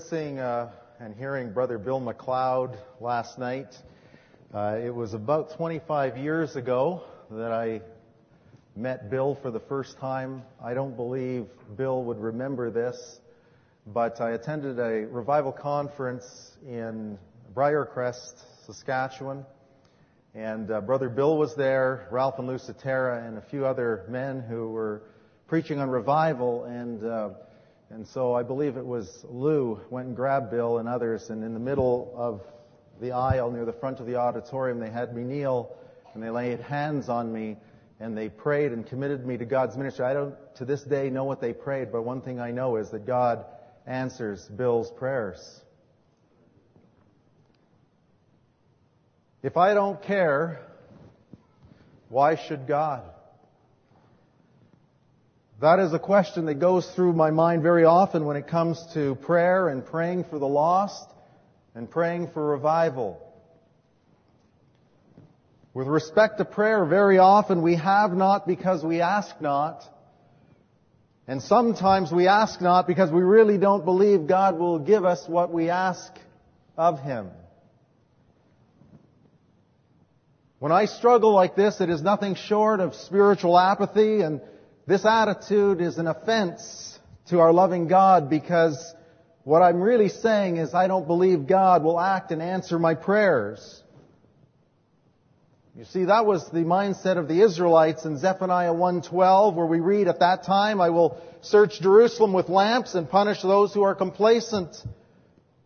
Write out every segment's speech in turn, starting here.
Seeing uh, and hearing Brother Bill McLeod last night. Uh, it was about 25 years ago that I met Bill for the first time. I don't believe Bill would remember this, but I attended a revival conference in Briercrest, Saskatchewan, and uh, Brother Bill was there, Ralph and Lucy and a few other men who were preaching on revival and uh, and so I believe it was Lou went and grabbed Bill and others, and in the middle of the aisle near the front of the auditorium, they had me kneel and they laid hands on me and they prayed and committed me to God's ministry. I don't to this day know what they prayed, but one thing I know is that God answers Bill's prayers. If I don't care, why should God? That is a question that goes through my mind very often when it comes to prayer and praying for the lost and praying for revival. With respect to prayer, very often we have not because we ask not. And sometimes we ask not because we really don't believe God will give us what we ask of Him. When I struggle like this, it is nothing short of spiritual apathy and this attitude is an offense to our loving God because what I'm really saying is I don't believe God will act and answer my prayers. You see, that was the mindset of the Israelites in Zephaniah 1.12 where we read, At that time I will search Jerusalem with lamps and punish those who are complacent,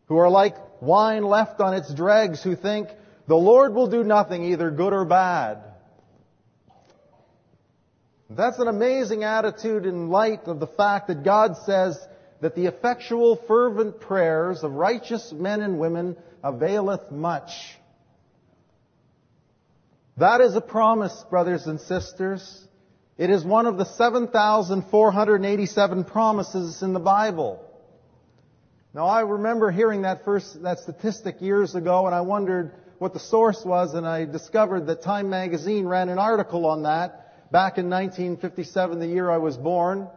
who are like wine left on its dregs, who think, the Lord will do nothing, either good or bad. That's an amazing attitude in light of the fact that God says that the effectual fervent prayers of righteous men and women availeth much. That is a promise, brothers and sisters. It is one of the 7,487 promises in the Bible. Now I remember hearing that first, that statistic years ago and I wondered what the source was and I discovered that Time magazine ran an article on that back in 1957, the year I was born.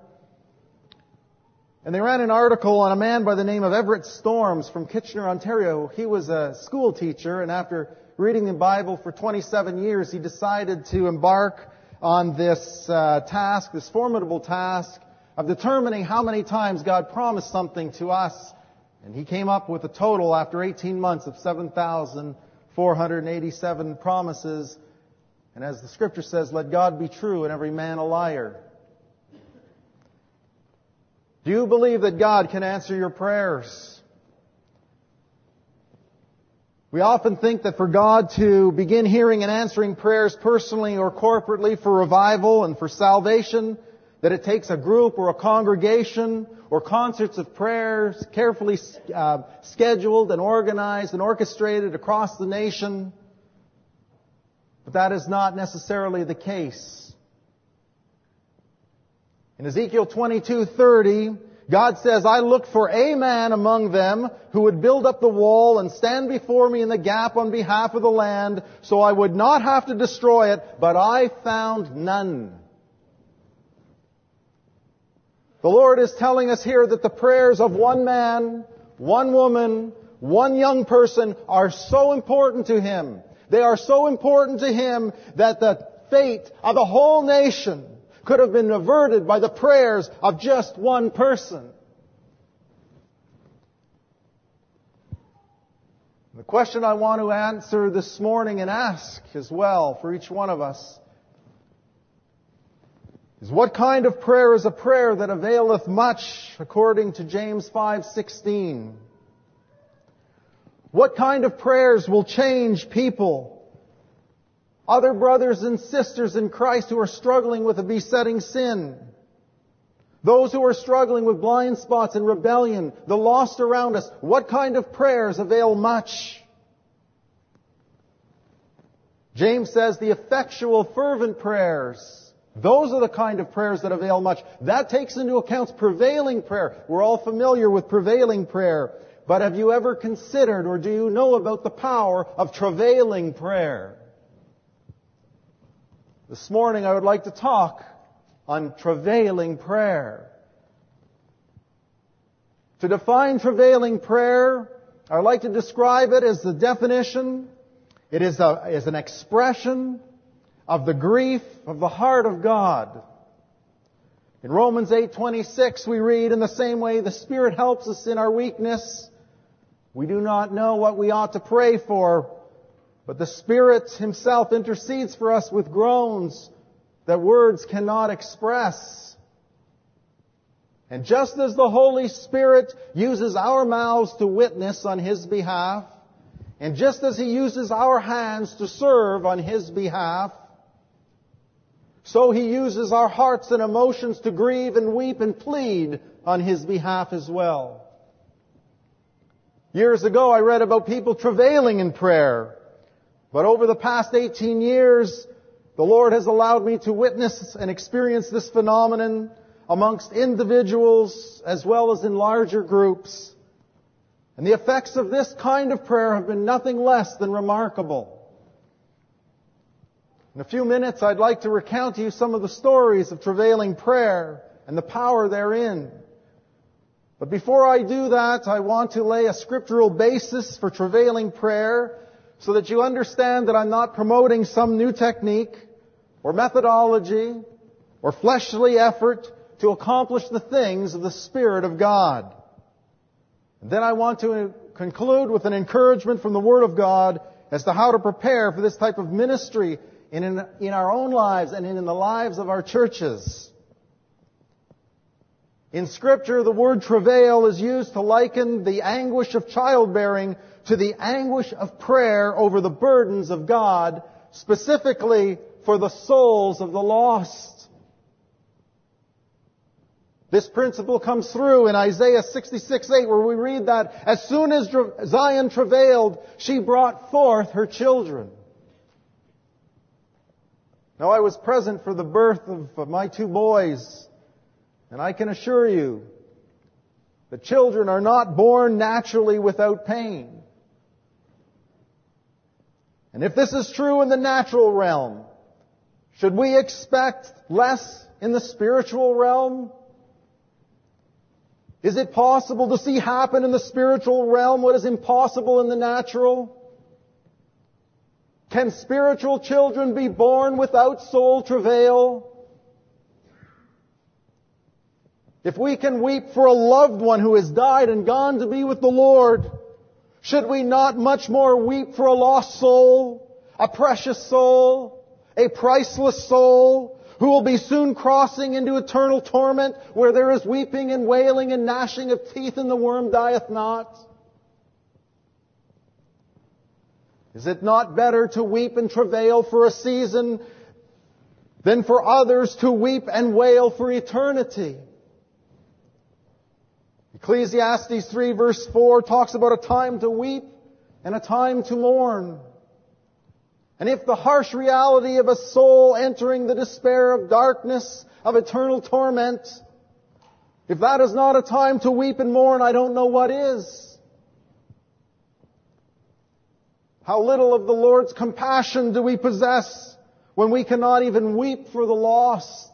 And they ran an article on a man by the name of Everett Storms from Kitchener, Ontario. He was a school teacher and after reading the Bible for 27 years, he decided to embark on this uh, task, this formidable task of determining how many times God promised something to us. And he came up with a total after 18 months of 7,487 promises and as the scripture says, let God be true and every man a liar. Do you believe that God can answer your prayers? We often think that for God to begin hearing and answering prayers personally or corporately for revival and for salvation, that it takes a group or a congregation or concerts of prayers carefully uh, scheduled and organized and orchestrated across the nation. But that is not necessarily the case. In Ezekiel 22:30, God says, I looked for a man among them who would build up the wall and stand before me in the gap on behalf of the land so I would not have to destroy it, but I found none. The Lord is telling us here that the prayers of one man, one woman, one young person are so important to Him they are so important to him that the fate of the whole nation could have been averted by the prayers of just one person. The question I want to answer this morning and ask as well for each one of us is what kind of prayer is a prayer that availeth much according to James 5:16 what kind of prayers will change people? Other brothers and sisters in Christ who are struggling with a besetting sin. Those who are struggling with blind spots and rebellion, the lost around us, what kind of prayers avail much? James says the effectual fervent prayers, those are the kind of prayers that avail much. That takes into account prevailing prayer. We're all familiar with prevailing prayer. But have you ever considered or do you know about the power of travailing prayer? This morning I would like to talk on travailing prayer. To define travailing prayer, I would like to describe it as the definition. It is, a, is an expression of the grief of the heart of God. In Romans 8:26 we read in the same way the Spirit helps us in our weakness. We do not know what we ought to pray for, but the Spirit himself intercedes for us with groans that words cannot express. And just as the Holy Spirit uses our mouths to witness on His behalf, and just as He uses our hands to serve on His behalf, so He uses our hearts and emotions to grieve and weep and plead on His behalf as well. Years ago I read about people travailing in prayer, but over the past 18 years, the Lord has allowed me to witness and experience this phenomenon amongst individuals as well as in larger groups. And the effects of this kind of prayer have been nothing less than remarkable. In a few minutes, I'd like to recount to you some of the stories of travailing prayer and the power therein. But before I do that, I want to lay a scriptural basis for travailing prayer so that you understand that I'm not promoting some new technique or methodology or fleshly effort to accomplish the things of the Spirit of God. And then I want to conclude with an encouragement from the Word of God as to how to prepare for this type of ministry in, in, in our own lives and in, in the lives of our churches. In scripture, the word travail is used to liken the anguish of childbearing to the anguish of prayer over the burdens of God, specifically for the souls of the lost. This principle comes through in Isaiah 66, 8, where we read that as soon as Zion travailed, she brought forth her children. Now I was present for the birth of my two boys, and I can assure you that children are not born naturally without pain. And if this is true in the natural realm, should we expect less in the spiritual realm? Is it possible to see happen in the spiritual realm what is impossible in the natural? Can spiritual children be born without soul travail? If we can weep for a loved one who has died and gone to be with the Lord, should we not much more weep for a lost soul, a precious soul, a priceless soul, who will be soon crossing into eternal torment where there is weeping and wailing and gnashing of teeth and the worm dieth not? Is it not better to weep and travail for a season than for others to weep and wail for eternity? Ecclesiastes 3 verse 4 talks about a time to weep and a time to mourn. And if the harsh reality of a soul entering the despair of darkness, of eternal torment, if that is not a time to weep and mourn, I don't know what is. How little of the Lord's compassion do we possess when we cannot even weep for the lost?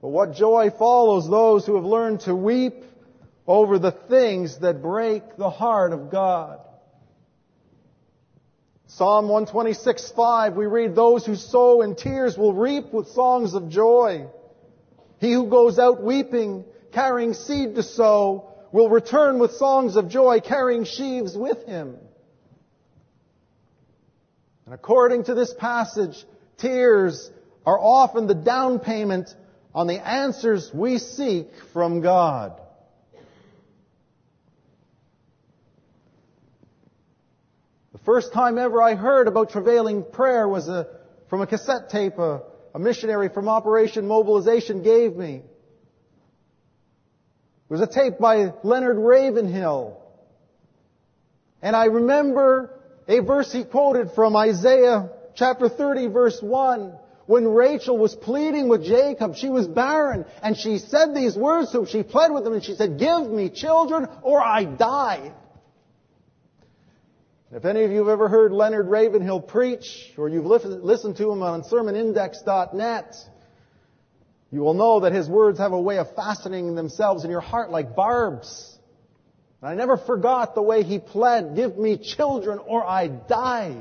But what joy follows those who have learned to weep over the things that break the heart of God. Psalm 126, 5, we read, Those who sow in tears will reap with songs of joy. He who goes out weeping, carrying seed to sow, will return with songs of joy, carrying sheaves with him. And according to this passage, tears are often the down payment on the answers we seek from God. The first time ever I heard about travailing prayer was a, from a cassette tape a, a missionary from Operation Mobilization gave me. It was a tape by Leonard Ravenhill. And I remember a verse he quoted from Isaiah chapter 30 verse 1 when Rachel was pleading with Jacob, she was barren, and she said these words to him. She pled with him, and she said, Give me children, or I die. If any of you have ever heard Leonard Ravenhill preach, or you've listened to him on sermonindex.net, you will know that his words have a way of fastening themselves in your heart like barbs. And I never forgot the way he pled, give me children or I die.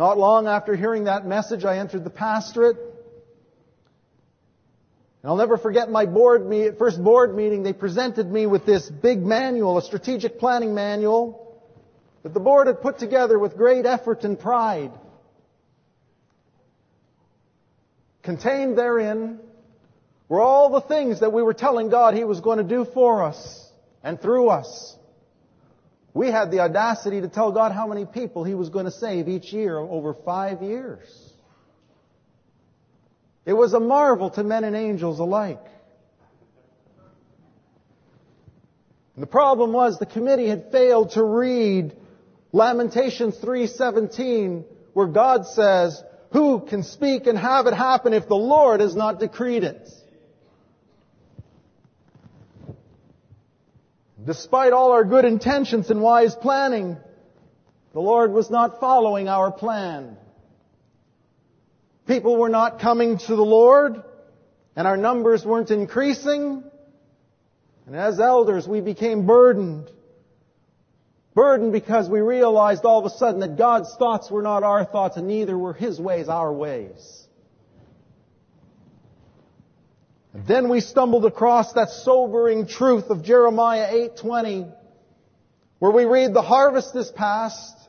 Not long after hearing that message, I entered the pastorate. And I'll never forget my board meet, first board meeting. They presented me with this big manual, a strategic planning manual that the board had put together with great effort and pride. Contained therein were all the things that we were telling God He was going to do for us and through us. We had the audacity to tell God how many people He was going to save each year over five years. It was a marvel to men and angels alike. And the problem was the committee had failed to read Lamentations 3:17 where God says, "Who can speak and have it happen if the Lord has not decreed it?" Despite all our good intentions and wise planning, the Lord was not following our plan. People were not coming to the Lord, and our numbers weren't increasing. And as elders, we became burdened. Burdened because we realized all of a sudden that God's thoughts were not our thoughts, and neither were His ways our ways. And then we stumbled across that sobering truth of Jeremiah 8:20 where we read the harvest is past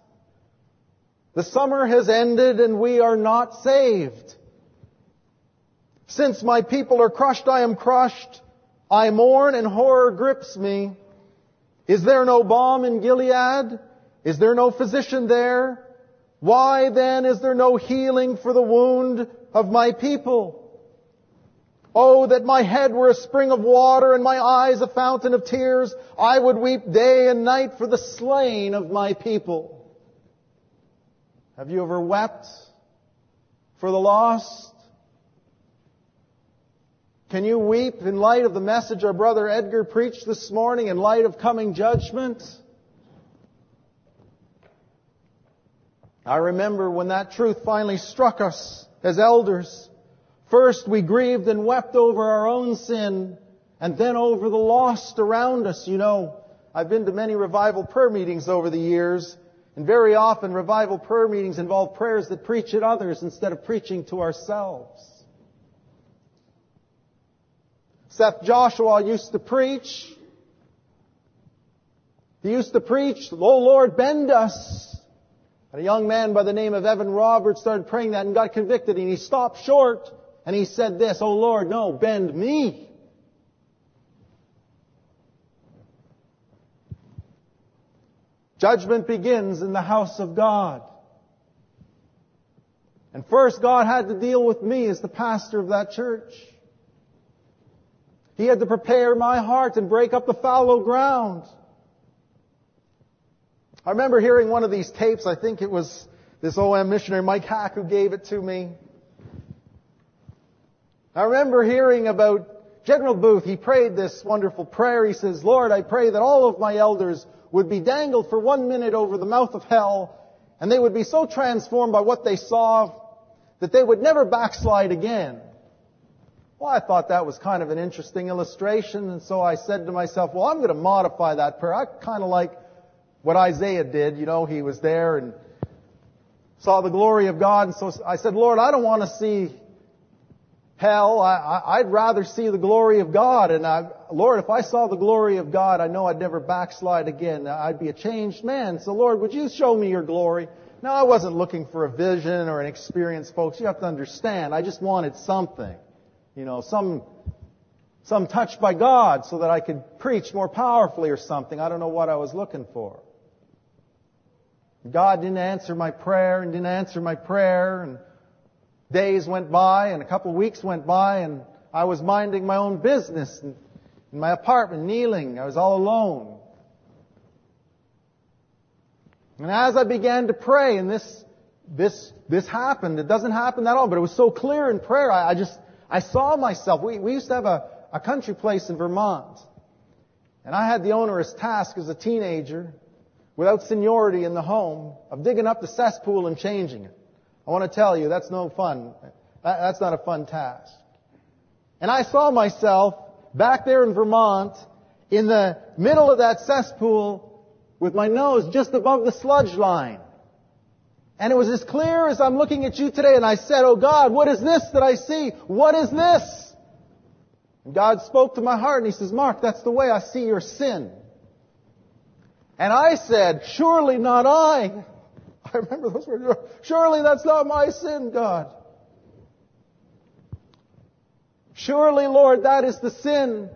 the summer has ended and we are not saved. Since my people are crushed, I am crushed. I mourn and horror grips me. Is there no balm in Gilead? Is there no physician there? Why then is there no healing for the wound of my people? Oh, that my head were a spring of water and my eyes a fountain of tears. I would weep day and night for the slain of my people. Have you ever wept for the lost? Can you weep in light of the message our brother Edgar preached this morning in light of coming judgment? I remember when that truth finally struck us as elders. First, we grieved and wept over our own sin, and then over the lost around us. You know, I've been to many revival prayer meetings over the years, and very often revival prayer meetings involve prayers that preach at others instead of preaching to ourselves. Seth Joshua used to preach. He used to preach, Oh Lord, bend us. And a young man by the name of Evan Roberts started praying that and got convicted and he stopped short and he said this, Oh Lord, no, bend me. Judgment begins in the house of God. And first God had to deal with me as the pastor of that church. He had to prepare my heart and break up the fallow ground. I remember hearing one of these tapes, I think it was this OM missionary Mike Hack who gave it to me. I remember hearing about General Booth. He prayed this wonderful prayer. He says, Lord, I pray that all of my elders would be dangled for one minute over the mouth of hell and they would be so transformed by what they saw that they would never backslide again. Well, I thought that was kind of an interesting illustration, and so I said to myself, well, I'm going to modify that prayer. I kind of like what Isaiah did. You know, he was there and saw the glory of God, and so I said, Lord, I don't want to see hell. I, would rather see the glory of God. And I, Lord, if I saw the glory of God, I know I'd never backslide again. I'd be a changed man. So Lord, would you show me your glory? Now I wasn't looking for a vision or an experience, folks. You have to understand. I just wanted something. You know, some, some touch by God so that I could preach more powerfully or something. I don't know what I was looking for. God didn't answer my prayer and didn't answer my prayer and days went by and a couple of weeks went by and I was minding my own business in my apartment, kneeling. I was all alone. And as I began to pray, and this, this, this happened, it doesn't happen that often, but it was so clear in prayer, I, I just, I saw myself. We, we used to have a, a country place in Vermont. And I had the onerous task as a teenager, without seniority in the home, of digging up the cesspool and changing it. I want to tell you, that's no fun. That's not a fun task. And I saw myself back there in Vermont in the middle of that cesspool with my nose just above the sludge line. And it was as clear as I'm looking at you today and I said, Oh God, what is this that I see? What is this? And God spoke to my heart and He says, Mark, that's the way I see your sin. And I said, surely not I. I remember those words. Surely that's not my sin, God. Surely, Lord, that is the sin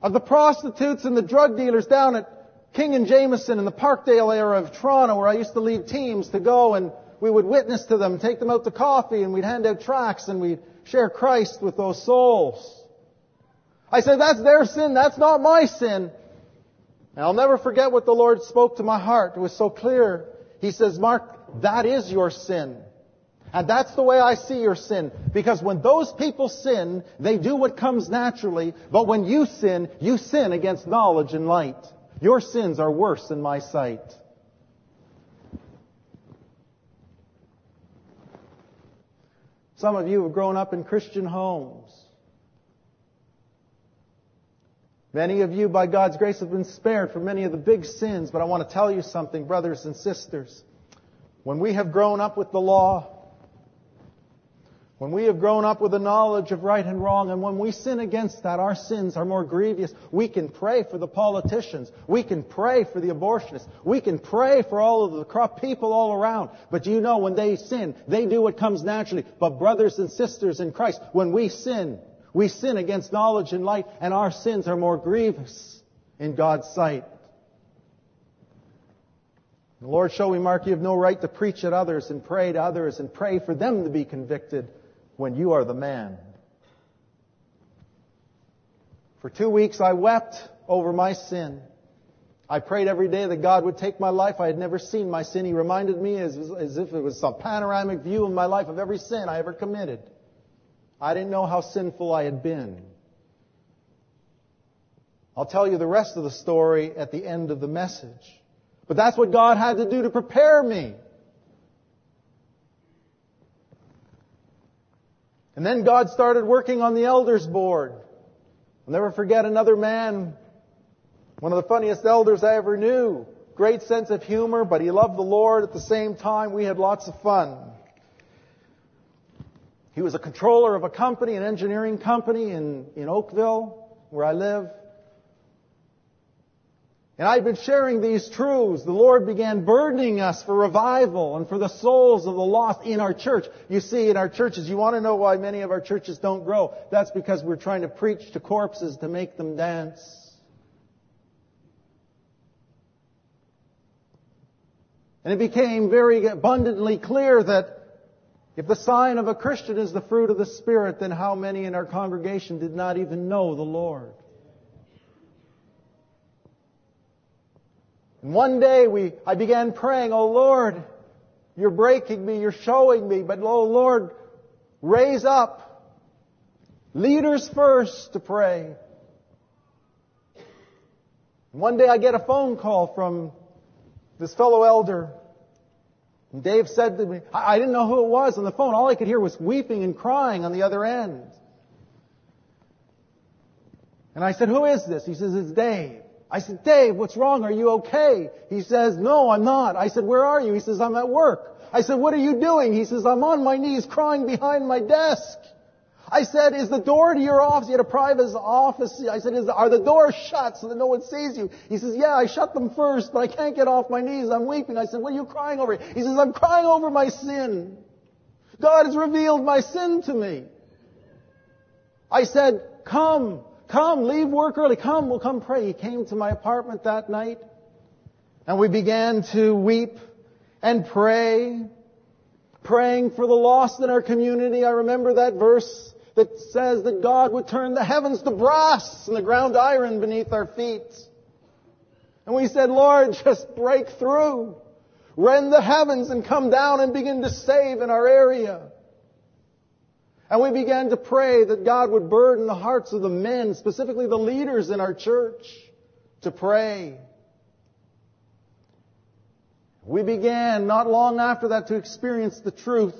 of the prostitutes and the drug dealers down at King and Jameson in the Parkdale area of Toronto where I used to lead teams to go and we would witness to them, take them out to coffee and we'd hand out tracts and we'd share Christ with those souls. I said, that's their sin, that's not my sin. And I'll never forget what the Lord spoke to my heart. It was so clear. He says, Mark, that is your sin. And that's the way I see your sin. Because when those people sin, they do what comes naturally. But when you sin, you sin against knowledge and light. Your sins are worse in my sight. Some of you have grown up in Christian homes. Many of you, by God's grace, have been spared from many of the big sins, but I want to tell you something, brothers and sisters. When we have grown up with the law, when we have grown up with the knowledge of right and wrong, and when we sin against that, our sins are more grievous. We can pray for the politicians. We can pray for the abortionists. We can pray for all of the corrupt people all around. But you know, when they sin, they do what comes naturally. But brothers and sisters in Christ, when we sin, we sin against knowledge and light, and our sins are more grievous in God's sight. The Lord show me, Mark, you have no right to preach at others and pray to others and pray for them to be convicted when you are the man. For two weeks I wept over my sin. I prayed every day that God would take my life. I had never seen my sin. He reminded me as, as if it was a panoramic view of my life of every sin I ever committed. I didn't know how sinful I had been. I'll tell you the rest of the story at the end of the message. But that's what God had to do to prepare me. And then God started working on the elders board. I'll never forget another man, one of the funniest elders I ever knew. Great sense of humor, but he loved the Lord at the same time. We had lots of fun. He was a controller of a company, an engineering company in, in Oakville, where I live. And I'd been sharing these truths. The Lord began burdening us for revival and for the souls of the lost in our church. You see, in our churches, you want to know why many of our churches don't grow? That's because we're trying to preach to corpses to make them dance. And it became very abundantly clear that if the sign of a Christian is the fruit of the Spirit, then how many in our congregation did not even know the Lord? And one day we, I began praying, Oh Lord, you're breaking me, you're showing me, but oh Lord, raise up leaders first to pray. One day I get a phone call from this fellow elder and Dave said to me, I didn't know who it was on the phone. All I could hear was weeping and crying on the other end. And I said, who is this? He says, it's Dave. I said, Dave, what's wrong? Are you okay? He says, no, I'm not. I said, where are you? He says, I'm at work. I said, what are you doing? He says, I'm on my knees crying behind my desk. I said, is the door to your office, you had a private office, I said, is, are the doors shut so that no one sees you? He says, yeah, I shut them first, but I can't get off my knees, I'm weeping. I said, what are you crying over? He says, I'm crying over my sin. God has revealed my sin to me. I said, come, come, leave work early, come, we'll come pray. He came to my apartment that night, and we began to weep and pray, praying for the lost in our community. I remember that verse that says that God would turn the heavens to brass and the ground iron beneath our feet. And we said, Lord, just break through. Rend the heavens and come down and begin to save in our area. And we began to pray that God would burden the hearts of the men, specifically the leaders in our church, to pray. We began not long after that to experience the truth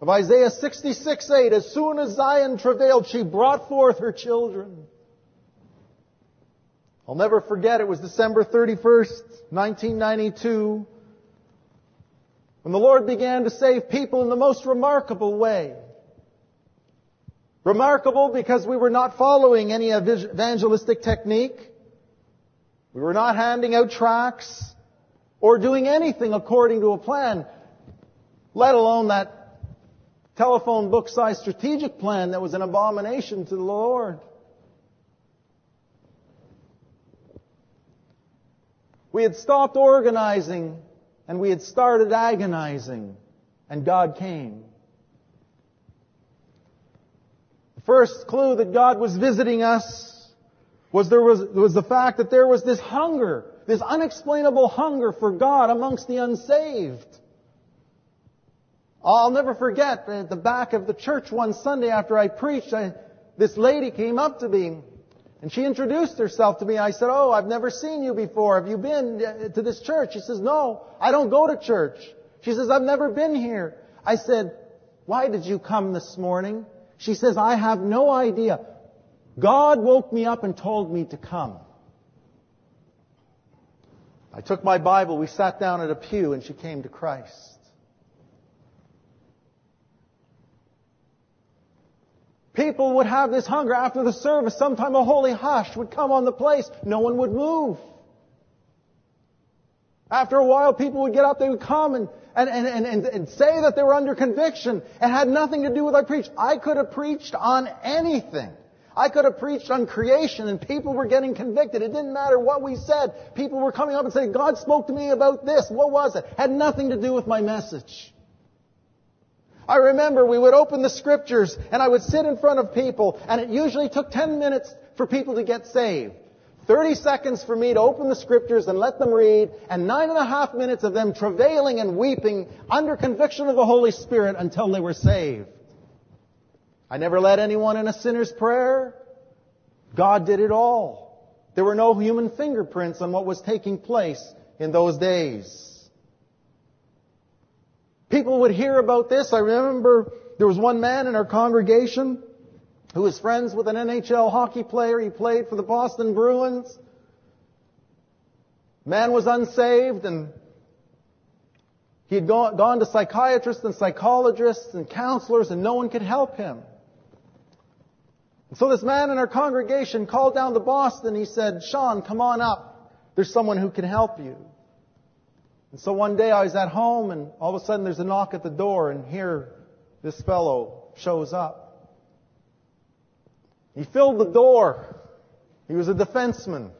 of Isaiah 66, 8. As soon as Zion travailed, she brought forth her children. I'll never forget, it was December 31st, 1992, when the Lord began to save people in the most remarkable way. Remarkable because we were not following any evangelistic technique. We were not handing out tracts or doing anything according to a plan, let alone that telephone book sized strategic plan that was an abomination to the Lord. We had stopped organizing and we had started agonizing and God came. The first clue that God was visiting us was there was, was the fact that there was this hunger this unexplainable hunger for God amongst the unsaved. I'll never forget at the back of the church one Sunday after I preached, I, this lady came up to me and she introduced herself to me. I said, Oh, I've never seen you before. Have you been uh, to this church? She says, No, I don't go to church. She says, I've never been here. I said, Why did you come this morning? She says, I have no idea. God woke me up and told me to come. I took my Bible, we sat down at a pew, and she came to Christ. People would have this hunger after the service. Sometime a holy hush would come on the place. No one would move. After a while, people would get up, they would come and, and, and, and, and say that they were under conviction. It had nothing to do with I preached. I could have preached on anything. I could have preached on creation and people were getting convicted. It didn't matter what we said. People were coming up and saying, God spoke to me about this. What was it? Had nothing to do with my message. I remember we would open the scriptures and I would sit in front of people and it usually took 10 minutes for people to get saved. 30 seconds for me to open the scriptures and let them read, and nine and a half minutes of them travailing and weeping under conviction of the Holy Spirit until they were saved. I never led anyone in a sinner's prayer. God did it all. There were no human fingerprints on what was taking place in those days. People would hear about this. I remember there was one man in our congregation who was friends with an NHL hockey player. He played for the Boston Bruins. Man was unsaved and he had gone to psychiatrists and psychologists and counselors and no one could help him. So this man in our congregation called down to Boston. He said, Sean, come on up. There's someone who can help you. And so one day I was at home and all of a sudden there's a knock at the door and here this fellow shows up. He filled the door. He was a defenseman.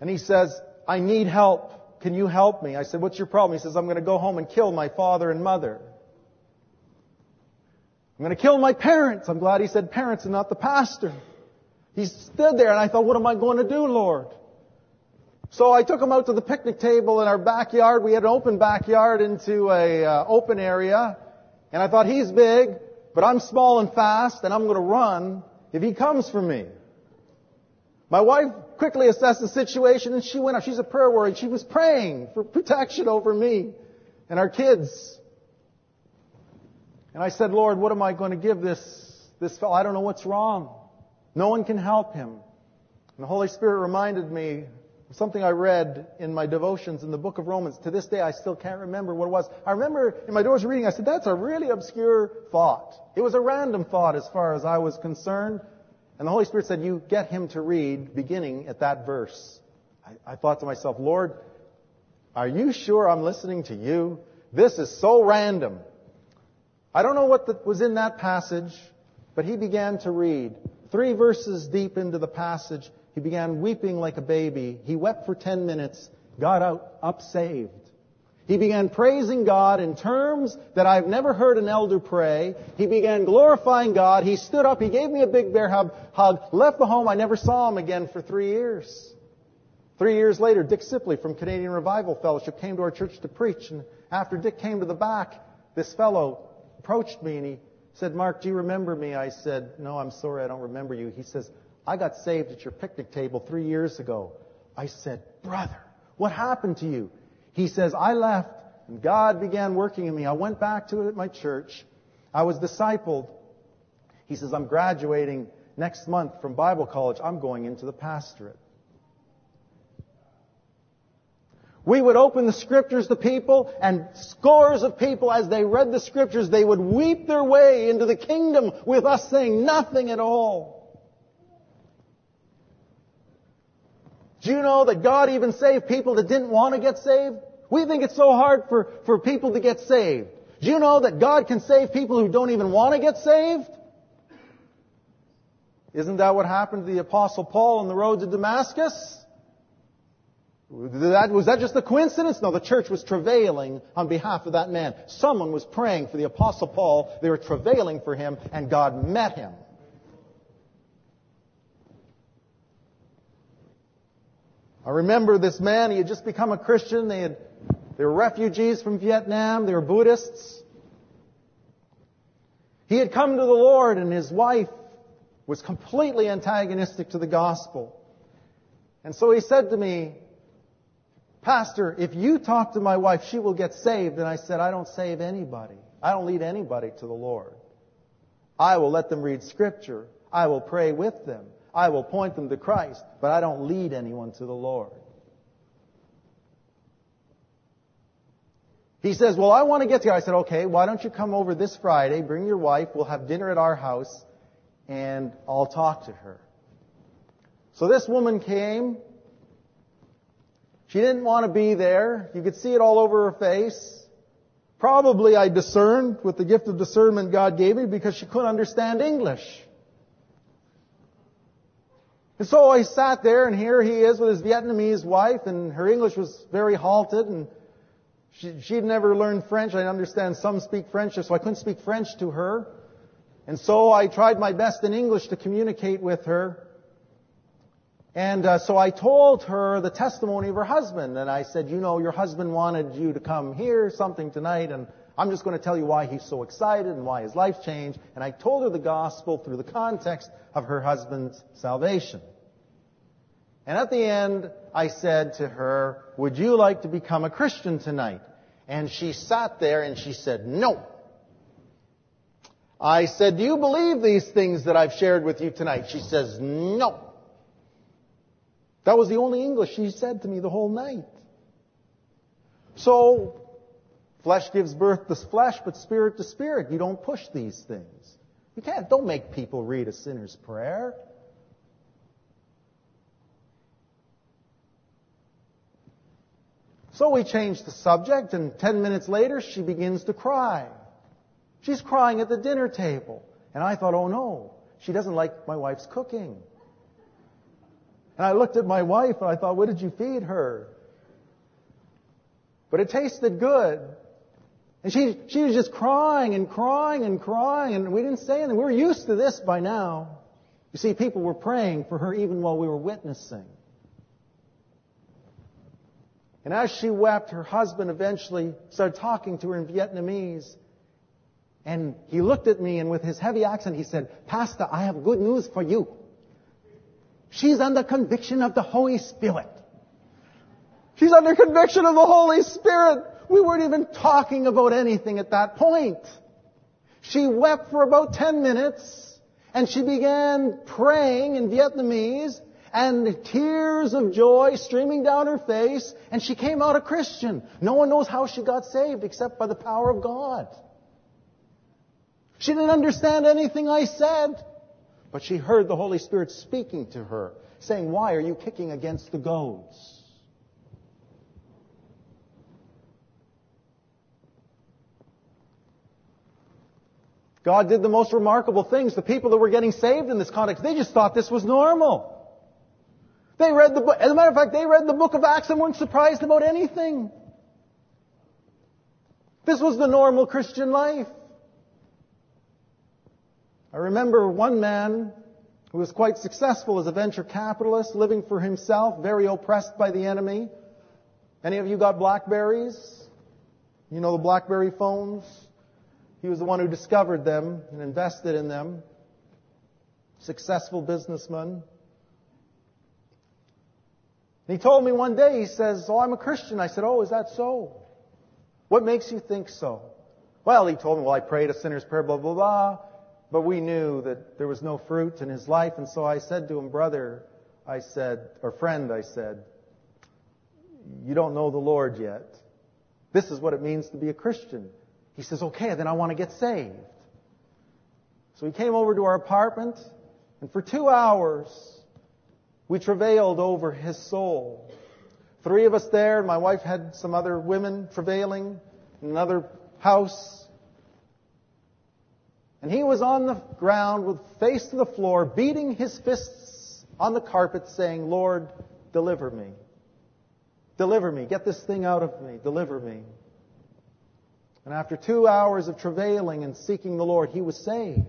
And he says, I need help. Can you help me? I said, what's your problem? He says, I'm going to go home and kill my father and mother. I'm going to kill my parents. I'm glad he said parents and not the pastor. He stood there and I thought, what am I going to do, Lord? So I took him out to the picnic table in our backyard. We had an open backyard into a uh, open area. And I thought, he's big, but I'm small and fast and I'm going to run if he comes for me. My wife quickly assessed the situation and she went up. She's a prayer warrior. She was praying for protection over me and our kids. And I said, Lord, what am I going to give this, this fellow? I don't know what's wrong. No one can help him. And the Holy Spirit reminded me something I read in my devotions in the book of Romans. To this day, I still can't remember what it was. I remember in my doors reading, I said, that's a really obscure thought. It was a random thought as far as I was concerned. And the Holy Spirit said, you get him to read beginning at that verse. I, I thought to myself, Lord, are you sure I'm listening to you? This is so random. I don't know what the, was in that passage, but he began to read. Three verses deep into the passage, he began weeping like a baby. He wept for ten minutes, got out, up saved. He began praising God in terms that I've never heard an elder pray. He began glorifying God. He stood up. He gave me a big bear hug, left the home. I never saw him again for three years. Three years later, Dick Sipley from Canadian Revival Fellowship came to our church to preach. And after Dick came to the back, this fellow approached me and he said, Mark, do you remember me? I said, no, I'm sorry, I don't remember you. He says, I got saved at your picnic table three years ago. I said, brother, what happened to you? He says, I left and God began working in me. I went back to it at my church. I was discipled. He says, I'm graduating next month from Bible college. I'm going into the pastorate. We would open the scriptures to people and scores of people as they read the scriptures, they would weep their way into the kingdom with us saying nothing at all. Do you know that God even saved people that didn't want to get saved? We think it's so hard for, for people to get saved. Do you know that God can save people who don't even want to get saved? Isn't that what happened to the apostle Paul on the road to Damascus? That, was that just a coincidence? No, the church was travailing on behalf of that man. Someone was praying for the Apostle Paul. They were travailing for him, and God met him. I remember this man, he had just become a Christian. They, had, they were refugees from Vietnam. They were Buddhists. He had come to the Lord, and his wife was completely antagonistic to the gospel. And so he said to me, Pastor, if you talk to my wife, she will get saved. And I said, I don't save anybody. I don't lead anybody to the Lord. I will let them read scripture. I will pray with them. I will point them to Christ, but I don't lead anyone to the Lord. He says, well, I want to get to you. I said, okay, why don't you come over this Friday, bring your wife, we'll have dinner at our house, and I'll talk to her. So this woman came, she didn't want to be there. You could see it all over her face. Probably I discerned with the gift of discernment God gave me because she couldn't understand English. And so I sat there and here he is with his Vietnamese wife and her English was very halted and she, she'd never learned French. I understand some speak French, so I couldn't speak French to her. And so I tried my best in English to communicate with her. And uh, so I told her the testimony of her husband, and I said, you know, your husband wanted you to come here something tonight, and I'm just going to tell you why he's so excited and why his life changed. And I told her the gospel through the context of her husband's salvation. And at the end, I said to her, would you like to become a Christian tonight? And she sat there and she said, no. I said, do you believe these things that I've shared with you tonight? She says, no. That was the only English she said to me the whole night. So, flesh gives birth to flesh, but spirit to spirit. You don't push these things. You can't, don't make people read a sinner's prayer. So we changed the subject, and ten minutes later, she begins to cry. She's crying at the dinner table. And I thought, oh no, she doesn't like my wife's cooking. And I looked at my wife and I thought, what did you feed her? But it tasted good. And she, she was just crying and crying and crying and we didn't say anything. We were used to this by now. You see, people were praying for her even while we were witnessing. And as she wept, her husband eventually started talking to her in Vietnamese. And he looked at me and with his heavy accent, he said, Pastor, I have good news for you. She's under conviction of the Holy Spirit. She's under conviction of the Holy Spirit. We weren't even talking about anything at that point. She wept for about 10 minutes and she began praying in Vietnamese and tears of joy streaming down her face, and she came out a Christian. No one knows how she got saved except by the power of God. She didn't understand anything I said, but she heard the Holy Spirit speaking to her, saying, Why are you kicking against the goads? God did the most remarkable things. The people that were getting saved in this context, they just thought this was normal. They read the book, as a matter of fact, they read the book of Acts and weren't surprised about anything. This was the normal Christian life. I remember one man who was quite successful as a venture capitalist, living for himself, very oppressed by the enemy. Any of you got Blackberries? You know the Blackberry phones? He was the one who discovered them and invested in them. Successful businessman. And he told me one day, he says, Oh, I'm a Christian. I said, Oh, is that so? What makes you think so? Well, he told me, Well, I prayed a sinner's prayer, blah, blah, blah. But we knew that there was no fruit in his life. And so I said to him, Brother, I said, or friend, I said, You don't know the Lord yet. This is what it means to be a Christian. He says, Okay, then I want to get saved. So he came over to our apartment, and for two hours, we travailed over his soul. Three of us there, and my wife had some other women travailing in another house. And he was on the ground with face to the floor, beating his fists on the carpet, saying, Lord, deliver me. Deliver me. Get this thing out of me. Deliver me. And after two hours of travailing and seeking the Lord, he was saved.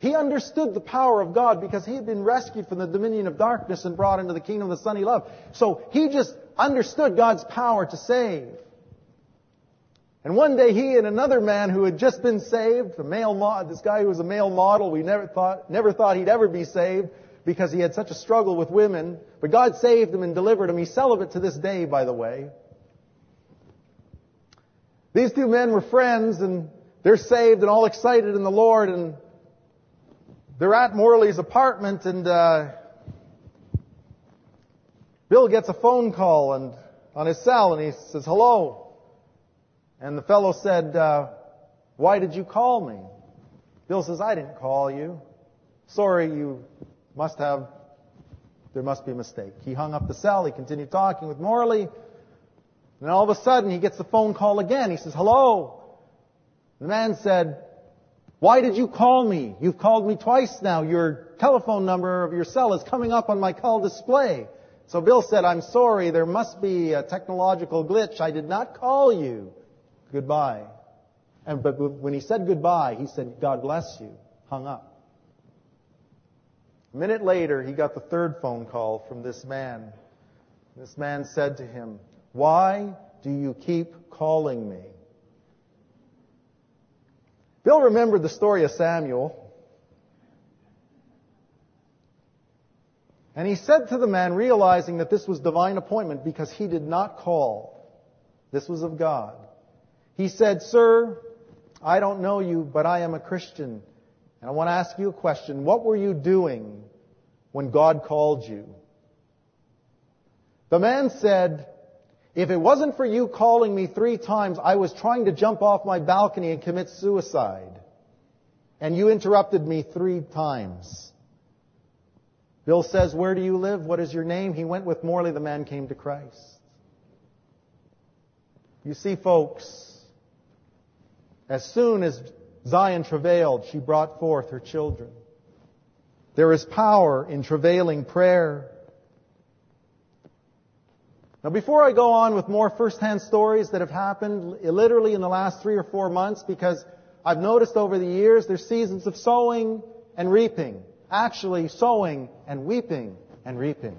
He understood the power of God because he had been rescued from the dominion of darkness and brought into the kingdom of the Son he loved. So he just understood God's power to save. And one day he and another man who had just been saved, a male mod, this guy who was a male model, we never thought, never thought he'd ever be saved because he had such a struggle with women. But God saved him and delivered him. He's celibate to this day, by the way. These two men were friends and they're saved and all excited in the Lord and they're at Morley's apartment and uh, Bill gets a phone call and on his cell and he says, hello. And the fellow said, uh, why did you call me? Bill says, I didn't call you. Sorry, you must have, there must be a mistake. He hung up the cell. He continued talking with Morley. And all of a sudden he gets the phone call again. He says, hello. The man said, why did you call me? You've called me twice now. Your telephone number of your cell is coming up on my call display. So Bill said, I'm sorry, there must be a technological glitch. I did not call you. Goodbye. And, but when he said goodbye, he said, God bless you. Hung up. A minute later, he got the third phone call from this man. This man said to him, Why do you keep calling me? Bill remembered the story of Samuel. And he said to the man, realizing that this was divine appointment because he did not call. This was of God. He said, Sir, I don't know you, but I am a Christian. And I want to ask you a question. What were you doing when God called you? The man said, if it wasn't for you calling me three times, I was trying to jump off my balcony and commit suicide. And you interrupted me three times. Bill says, where do you live? What is your name? He went with Morley. The man came to Christ. You see, folks, as soon as Zion travailed, she brought forth her children. There is power in travailing prayer. Now before I go on with more first-hand stories that have happened literally in the last three or four months, because I've noticed over the years there's seasons of sowing and reaping. Actually sowing and weeping and reaping.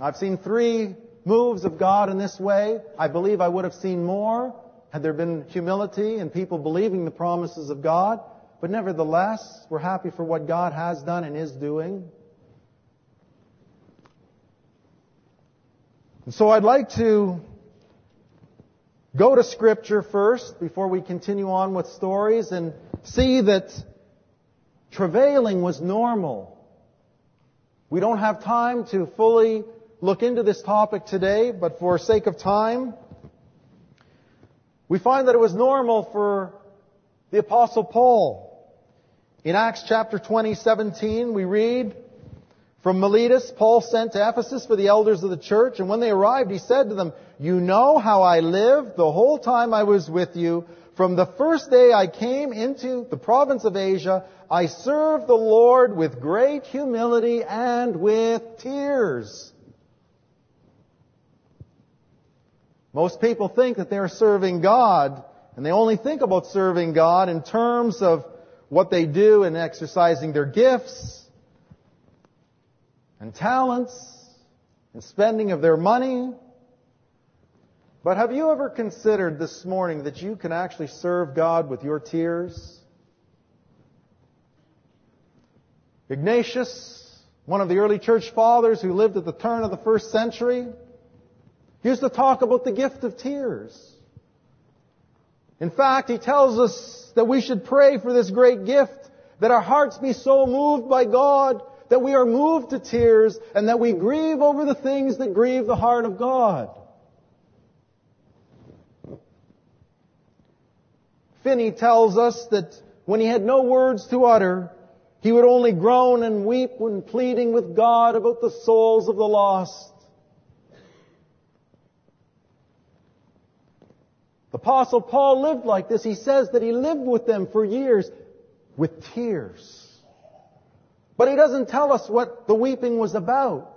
I've seen three moves of God in this way. I believe I would have seen more had there been humility and people believing the promises of God. But nevertheless, we're happy for what God has done and is doing. And so I'd like to go to scripture first before we continue on with stories and see that travailing was normal. We don't have time to fully look into this topic today, but for sake of time, we find that it was normal for the apostle Paul. In Acts chapter 20, 17, we read, from Miletus, Paul sent to Ephesus for the elders of the church, and when they arrived, he said to them, You know how I lived the whole time I was with you. From the first day I came into the province of Asia, I served the Lord with great humility and with tears. Most people think that they're serving God, and they only think about serving God in terms of what they do in exercising their gifts, and talents and spending of their money. But have you ever considered this morning that you can actually serve God with your tears? Ignatius, one of the early church fathers who lived at the turn of the first century, used to talk about the gift of tears. In fact, he tells us that we should pray for this great gift, that our hearts be so moved by God that we are moved to tears and that we grieve over the things that grieve the heart of God. Finney tells us that when he had no words to utter, he would only groan and weep when pleading with God about the souls of the lost. The apostle Paul lived like this. He says that he lived with them for years with tears. But he doesn't tell us what the weeping was about.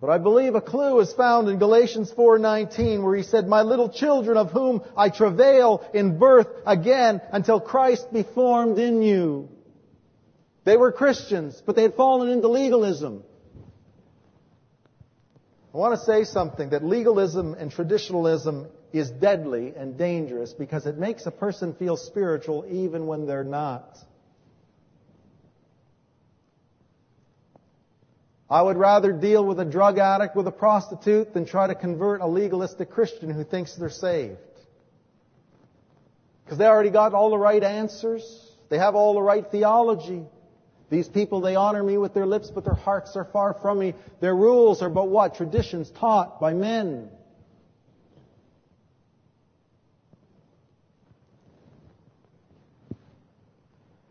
But I believe a clue is found in Galatians 4:19 where he said, "My little children of whom I travail in birth again until Christ be formed in you." They were Christians, but they had fallen into legalism. I want to say something that legalism and traditionalism is deadly and dangerous because it makes a person feel spiritual even when they're not. I would rather deal with a drug addict, with a prostitute, than try to convert a legalistic Christian who thinks they're saved. Because they already got all the right answers. They have all the right theology. These people, they honor me with their lips, but their hearts are far from me. Their rules are but what? Traditions taught by men.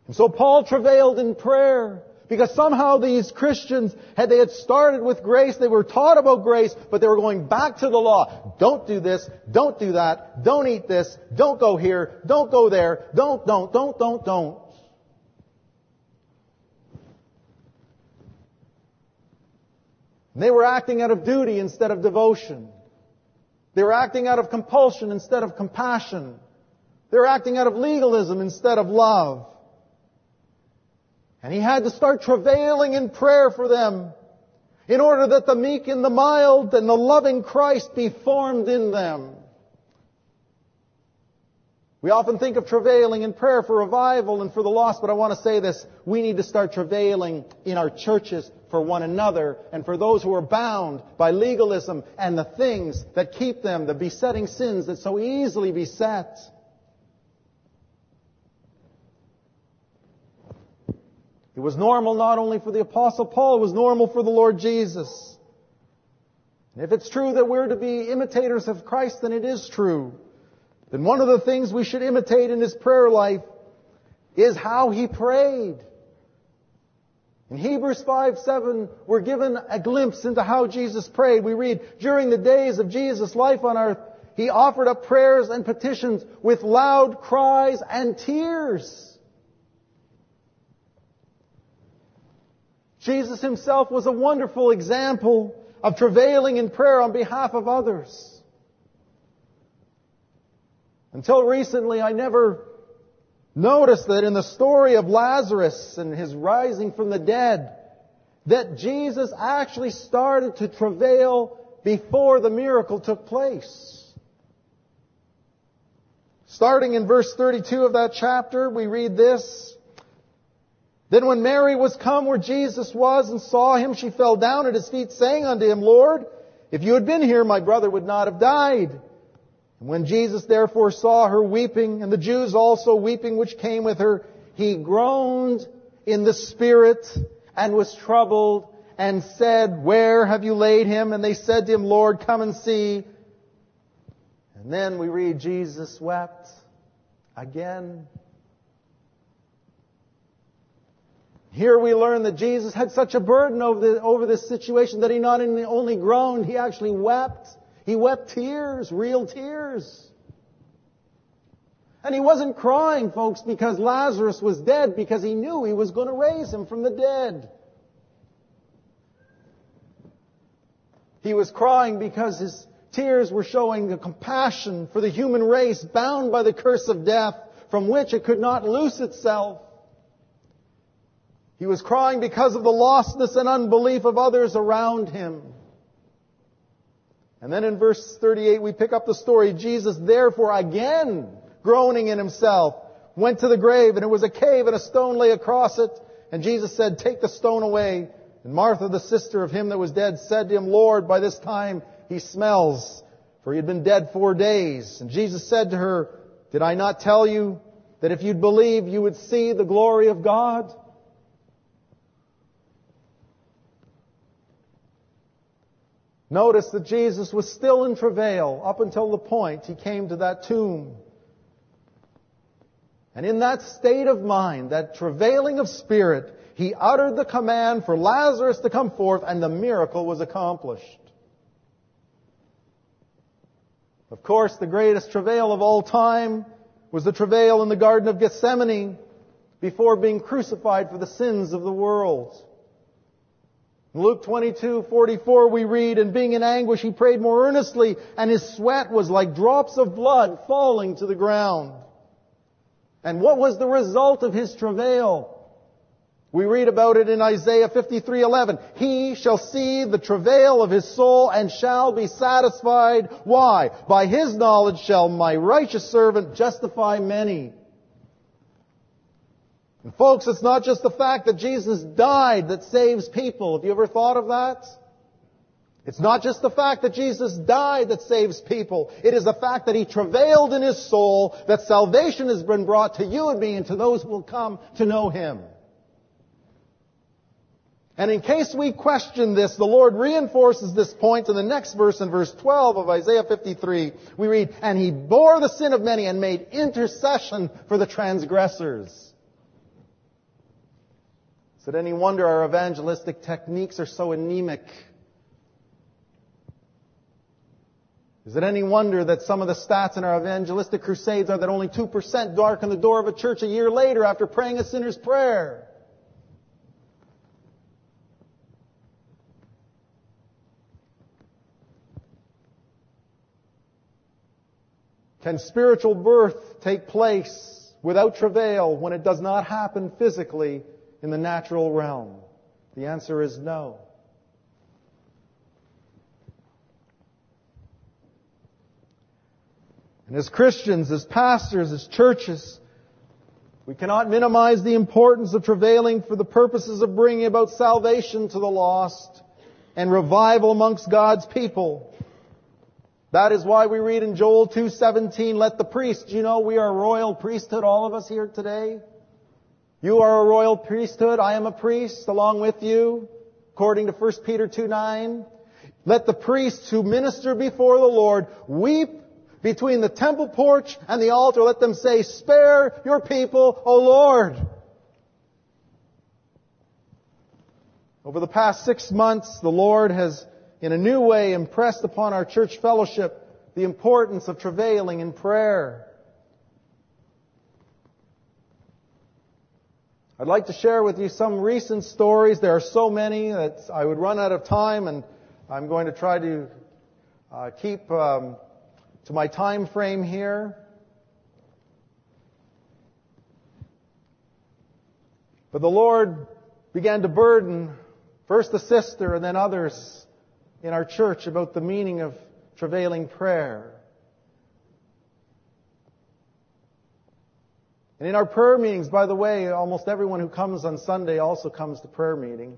And so Paul travailed in prayer. Because somehow these Christians, had they had started with grace, they were taught about grace, but they were going back to the law. Don't do this, don't do that, don't eat this, don't go here, don't go there, don't, don't, don't, don't, don't. They were acting out of duty instead of devotion. They were acting out of compulsion instead of compassion. They were acting out of legalism instead of love. And he had to start travailing in prayer for them in order that the meek and the mild and the loving Christ be formed in them. We often think of travailing in prayer for revival and for the lost, but I want to say this. We need to start travailing in our churches for one another and for those who are bound by legalism and the things that keep them, the besetting sins that so easily beset. It was normal not only for the apostle Paul, it was normal for the Lord Jesus. And if it's true that we're to be imitators of Christ, then it is true. Then one of the things we should imitate in his prayer life is how he prayed. In Hebrews 5, 7, we're given a glimpse into how Jesus prayed. We read, during the days of Jesus' life on earth, he offered up prayers and petitions with loud cries and tears. Jesus himself was a wonderful example of travailing in prayer on behalf of others. Until recently, I never noticed that in the story of Lazarus and his rising from the dead, that Jesus actually started to travail before the miracle took place. Starting in verse 32 of that chapter, we read this. Then when Mary was come where Jesus was and saw him, she fell down at his feet, saying unto him, Lord, if you had been here, my brother would not have died. And when Jesus therefore saw her weeping, and the Jews also weeping which came with her, he groaned in the spirit and was troubled and said, Where have you laid him? And they said to him, Lord, come and see. And then we read Jesus wept again. Here we learn that Jesus had such a burden over, the, over this situation that he not only groaned, he actually wept. He wept tears, real tears. And he wasn't crying, folks, because Lazarus was dead, because he knew he was going to raise him from the dead. He was crying because his tears were showing the compassion for the human race bound by the curse of death from which it could not loose itself. He was crying because of the lostness and unbelief of others around him. And then in verse 38 we pick up the story. Jesus therefore again, groaning in himself, went to the grave and it was a cave and a stone lay across it. And Jesus said, take the stone away. And Martha, the sister of him that was dead, said to him, Lord, by this time he smells, for he had been dead four days. And Jesus said to her, did I not tell you that if you'd believe you would see the glory of God? Notice that Jesus was still in travail up until the point he came to that tomb. And in that state of mind, that travailing of spirit, he uttered the command for Lazarus to come forth and the miracle was accomplished. Of course, the greatest travail of all time was the travail in the Garden of Gethsemane before being crucified for the sins of the world. In Luke 22, 44 we read, and being in anguish he prayed more earnestly, and his sweat was like drops of blood falling to the ground. And what was the result of his travail? We read about it in Isaiah 53:11. He shall see the travail of his soul and shall be satisfied. Why? By his knowledge shall my righteous servant justify many. And folks, it's not just the fact that Jesus died that saves people. Have you ever thought of that? It's not just the fact that Jesus died that saves people. It is the fact that He travailed in His soul, that salvation has been brought to you and me and to those who will come to know Him. And in case we question this, the Lord reinforces this point in the next verse in verse 12 of Isaiah 53. We read, And He bore the sin of many and made intercession for the transgressors. Is it any wonder our evangelistic techniques are so anemic? Is it any wonder that some of the stats in our evangelistic crusades are that only 2% darken the door of a church a year later after praying a sinner's prayer? Can spiritual birth take place without travail when it does not happen physically in the natural realm? The answer is no. And as Christians, as pastors, as churches, we cannot minimize the importance of travailing for the purposes of bringing about salvation to the lost and revival amongst God's people. That is why we read in Joel 2:17, let the priests, you know we are a royal priesthood, all of us here today. You are a royal priesthood. I am a priest along with you, according to 1 Peter 2 9. Let the priests who minister before the Lord weep between the temple porch and the altar. Let them say, spare your people, O Lord. Over the past six months, the Lord has in a new way impressed upon our church fellowship the importance of travailing in prayer. I'd like to share with you some recent stories. There are so many that I would run out of time, and I'm going to try to uh, keep um, to my time frame here. But the Lord began to burden first the sister and then others in our church about the meaning of travailing prayer. And in our prayer meetings, by the way, almost everyone who comes on Sunday also comes to prayer meeting.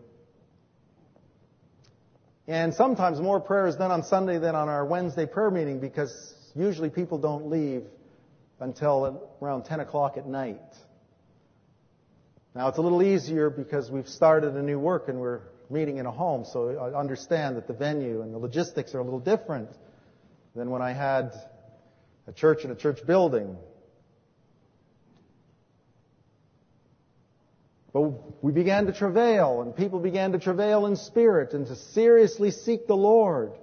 And sometimes more prayer is done on Sunday than on our Wednesday prayer meeting because usually people don't leave until around 10 o'clock at night. Now it's a little easier because we've started a new work and we're meeting in a home, so I understand that the venue and the logistics are a little different than when I had a church in a church building. But we began to travail, and people began to travail in spirit and to seriously seek the Lord.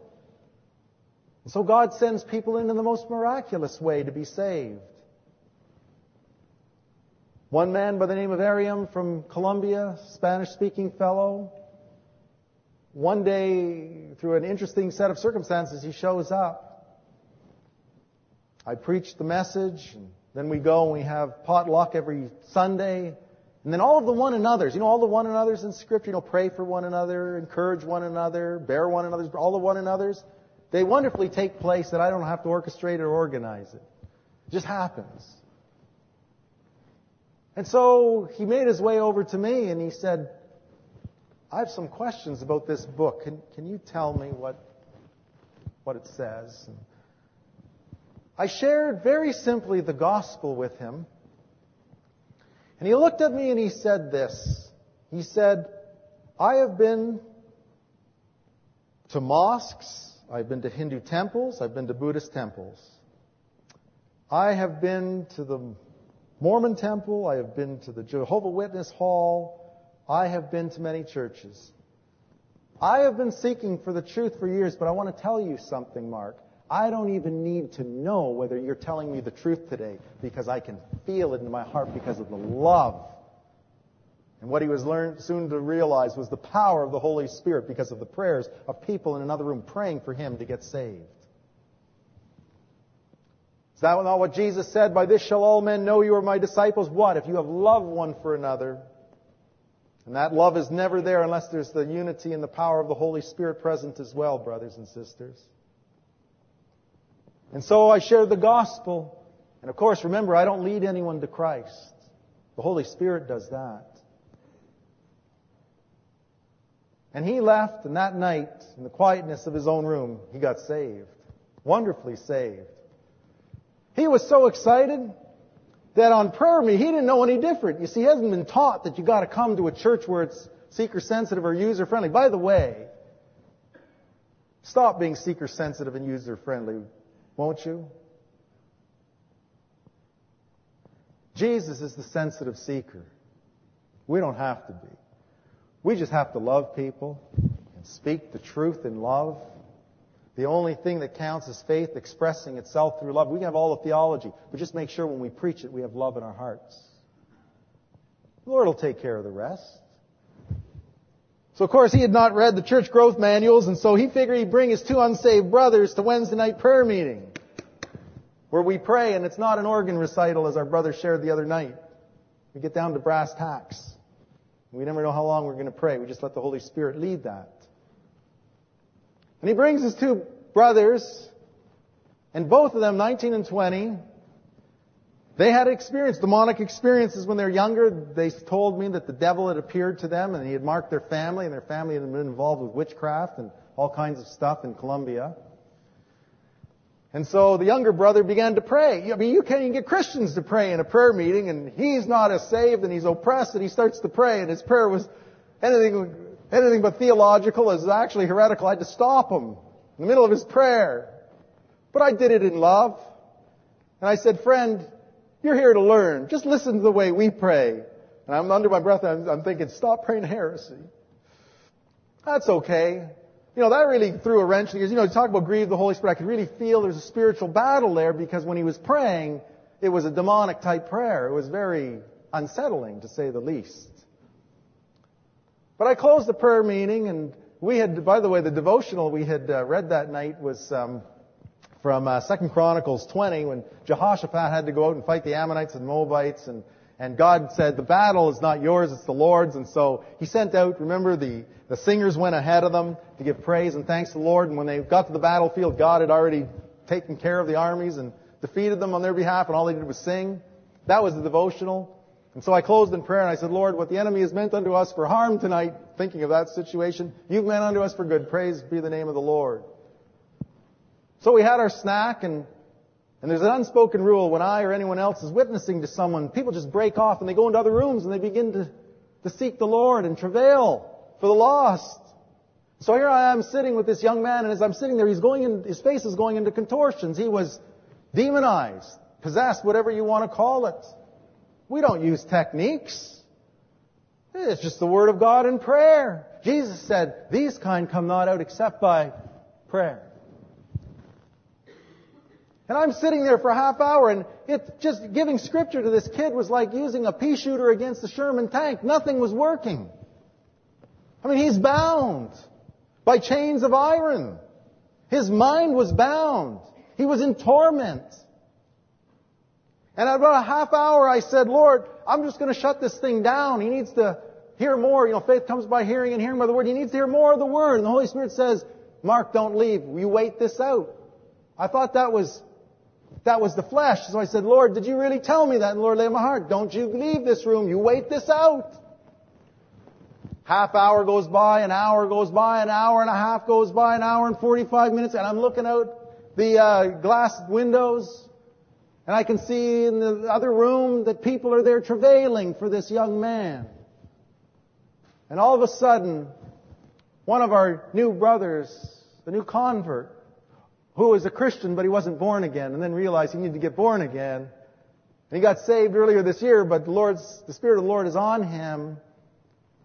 And so God sends people in the most miraculous way to be saved. One man by the name of Ariam from Colombia, Spanish speaking fellow, one day, through an interesting set of circumstances, he shows up. I preach the message, and then we go and we have potluck every Sunday. And then all of the one another's, you know, all the one another's in Scripture, you know, pray for one another, encourage one another, bear one another's, all the one another's, they wonderfully take place that I don't have to orchestrate or organize it. It just happens. And so he made his way over to me and he said, I have some questions about this book. Can, can you tell me what, what it says? And I shared very simply the gospel with him. And he looked at me and he said this. He said, I have been to mosques, I've been to Hindu temples, I've been to Buddhist temples. I have been to the Mormon temple, I have been to the Jehovah Witness hall, I have been to many churches. I have been seeking for the truth for years, but I want to tell you something, Mark. I don't even need to know whether you're telling me the truth today because I can feel it in my heart because of the love. And what he was learned soon to realize was the power of the Holy Spirit because of the prayers of people in another room praying for him to get saved. Is that not what Jesus said? By this shall all men know you are my disciples. What? If you have love one for another. And that love is never there unless there's the unity and the power of the Holy Spirit present as well, brothers and sisters. And so I shared the gospel. And of course, remember, I don't lead anyone to Christ. The Holy Spirit does that. And he left, and that night, in the quietness of his own room, he got saved. Wonderfully saved. He was so excited that on prayer meeting, he didn't know any different. You see, he hasn't been taught that you gotta come to a church where it's seeker sensitive or user friendly. By the way, stop being seeker sensitive and user friendly, won't you? Jesus is the sensitive seeker. We don't have to be. We just have to love people and speak the truth in love the only thing that counts is faith expressing itself through love. We can have all the theology, but just make sure when we preach it, we have love in our hearts. The Lord will take care of the rest. So of course he had not read the church growth manuals, and so he figured he'd bring his two unsaved brothers to Wednesday night prayer meeting, where we pray, and it's not an organ recital as our brother shared the other night. We get down to brass tacks. We never know how long we're going to pray. We just let the Holy Spirit lead that. And he brings his two brothers, and both of them, 19 and 20, they had experienced demonic experiences when they were younger. They told me that the devil had appeared to them and he had marked their family, and their family had been involved with witchcraft and all kinds of stuff in Colombia. And so the younger brother began to pray. I mean, you can't even get Christians to pray in a prayer meeting, and he's not as saved, and he's oppressed, and he starts to pray, and his prayer was anything anything but theological It was actually heretical. I had to stop him in the middle of his prayer. But I did it in love. And I said, friend, you're here to learn. Just listen to the way we pray. And I'm under my breath, I'm, I'm thinking, stop praying heresy. That's okay. You know, that really threw a wrench because, you know, you talk about grieve the Holy Spirit. I could really feel there's a spiritual battle there because when he was praying, it was a demonic type prayer. It was very unsettling, to say the least. But I closed the prayer meeting, and we had, by the way, the devotional we had uh, read that night was um, from uh, Second Chronicles 20, when Jehoshaphat had to go out and fight the Ammonites and Moabites, and and God said, the battle is not yours, it's the Lord's. And so He sent out, remember, the, the singers went ahead of them to give praise and thanks to the Lord. And when they got to the battlefield, God had already taken care of the armies and defeated them on their behalf, and all they did was sing. That was the devotional. And so I closed in prayer and I said, Lord, what the enemy has meant unto us for harm tonight, thinking of that situation, you've meant unto us for good. Praise be the name of the Lord. So we had our snack and And there's an unspoken rule when I or anyone else is witnessing to someone, people just break off and they go into other rooms and they begin to, to seek the Lord and travail for the lost. So here I am sitting with this young man and as I'm sitting there, he's going in, his face is going into contortions. He was demonized, possessed, whatever you want to call it. We don't use techniques. It's just the Word of God and prayer. Jesus said, these kind come not out except by prayer. And I'm sitting there for a half hour and it, just giving scripture to this kid was like using a pea shooter against a Sherman tank. Nothing was working. I mean, he's bound by chains of iron. His mind was bound. He was in torment. And at about a half hour I said, Lord, I'm just going to shut this thing down. He needs to hear more. You know, faith comes by hearing and hearing by the word. He needs to hear more of the word. And the Holy Spirit says, Mark, don't leave. You wait this out. I thought that was, that was the flesh. So I said, Lord, did you really tell me that? And Lord in my heart, don't you leave this room. You wait this out. Half hour goes by, an hour goes by, an hour and a half goes by, an hour and 45 minutes, and I'm looking out the uh, glass windows, and I can see in the other room that people are there travailing for this young man. And all of a sudden, one of our new brothers, the new convert, who was a Christian but he wasn't born again, and then realized he needed to get born again. And he got saved earlier this year, but the Lord's, the Spirit of the Lord is on him.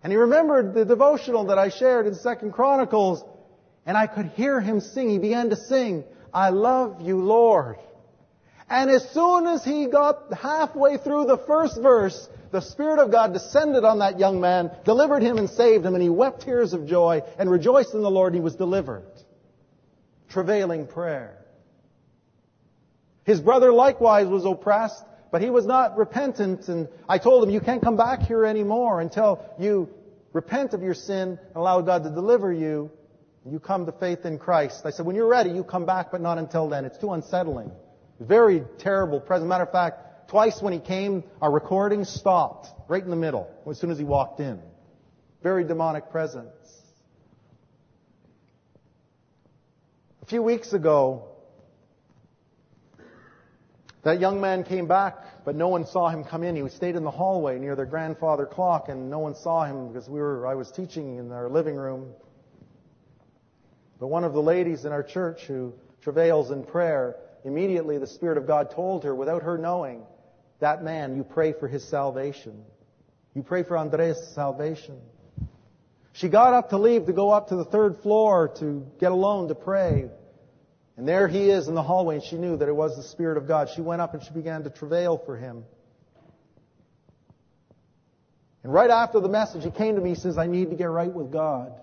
And he remembered the devotional that I shared in Second Chronicles, and I could hear him sing. He began to sing, I love you, Lord. And as soon as he got halfway through the first verse, the Spirit of God descended on that young man, delivered him and saved him, and he wept tears of joy and rejoiced in the Lord, and he was delivered. Travailing prayer. His brother likewise was oppressed, but he was not repentant, and I told him, you can't come back here anymore until you repent of your sin and allow God to deliver you. You come to faith in Christ. I said, when you're ready, you come back, but not until then. It's too unsettling. Very terrible present. Matter of fact, twice when he came, our recording stopped right in the middle as soon as he walked in. Very demonic presence. A few weeks ago, that young man came back, but no one saw him come in. He stayed in the hallway near their grandfather clock, and no one saw him because we were, I was teaching in our living room. But one of the ladies in our church who travails in prayer, immediately the Spirit of God told her, without her knowing, that man, you pray for his salvation. You pray for Andres' salvation. She got up to leave to go up to the third floor to get alone to pray. And there he is in the hallway, and she knew that it was the Spirit of God. She went up and she began to travail for him. And right after the message, he came to me, he says, I need to get right with God.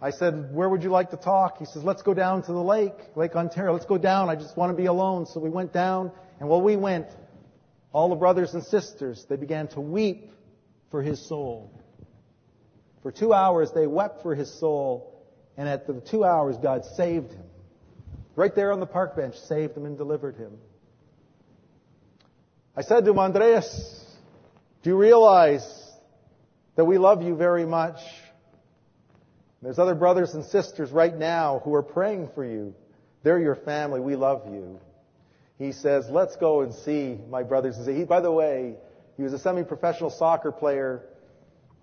I said, where would you like to talk? He says, let's go down to the lake, Lake Ontario. Let's go down. I just want to be alone. So we went down, and while we went, all the brothers and sisters, they began to weep for his soul. For two hours, they wept for his soul. And at the two hours, God saved him. Right there on the park bench, saved him and delivered him. I said to him, Andreas, do you realize that we love you very much? There's other brothers and sisters right now who are praying for you. They're your family. We love you. He says, let's go and see my brothers and He, by the way, he was a semi-professional soccer player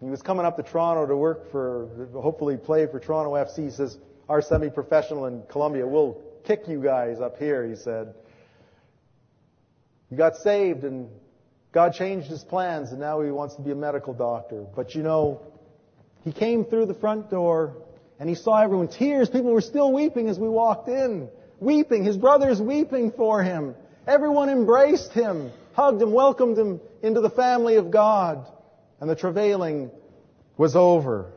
he was coming up to Toronto to work for, hopefully play for Toronto FC. He says, our semi-professional in Colombia will kick you guys up here, he said. He got saved and God changed his plans and now he wants to be a medical doctor. But you know, he came through the front door and he saw everyone tears. People were still weeping as we walked in. Weeping. His brothers weeping for him. Everyone embraced him, hugged him, welcomed him into the family of God and the travailing was over.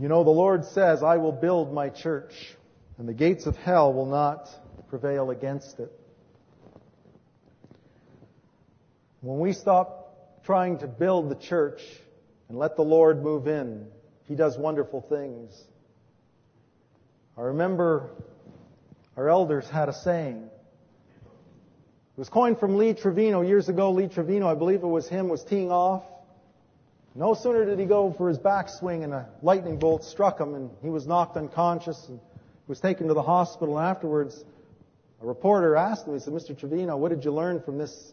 You know, the Lord says, I will build my church, and the gates of hell will not prevail against it. When we stop trying to build the church and let the Lord move in. He does wonderful things. I remember our elders had a saying. It was coined from Lee Trevino years ago. Lee Trevino, I believe it was him, was teeing off. No sooner did he go for his backswing and a lightning bolt struck him and he was knocked unconscious and was taken to the hospital. And afterwards, a reporter asked him, he said, Mr. Trevino, what did you learn from this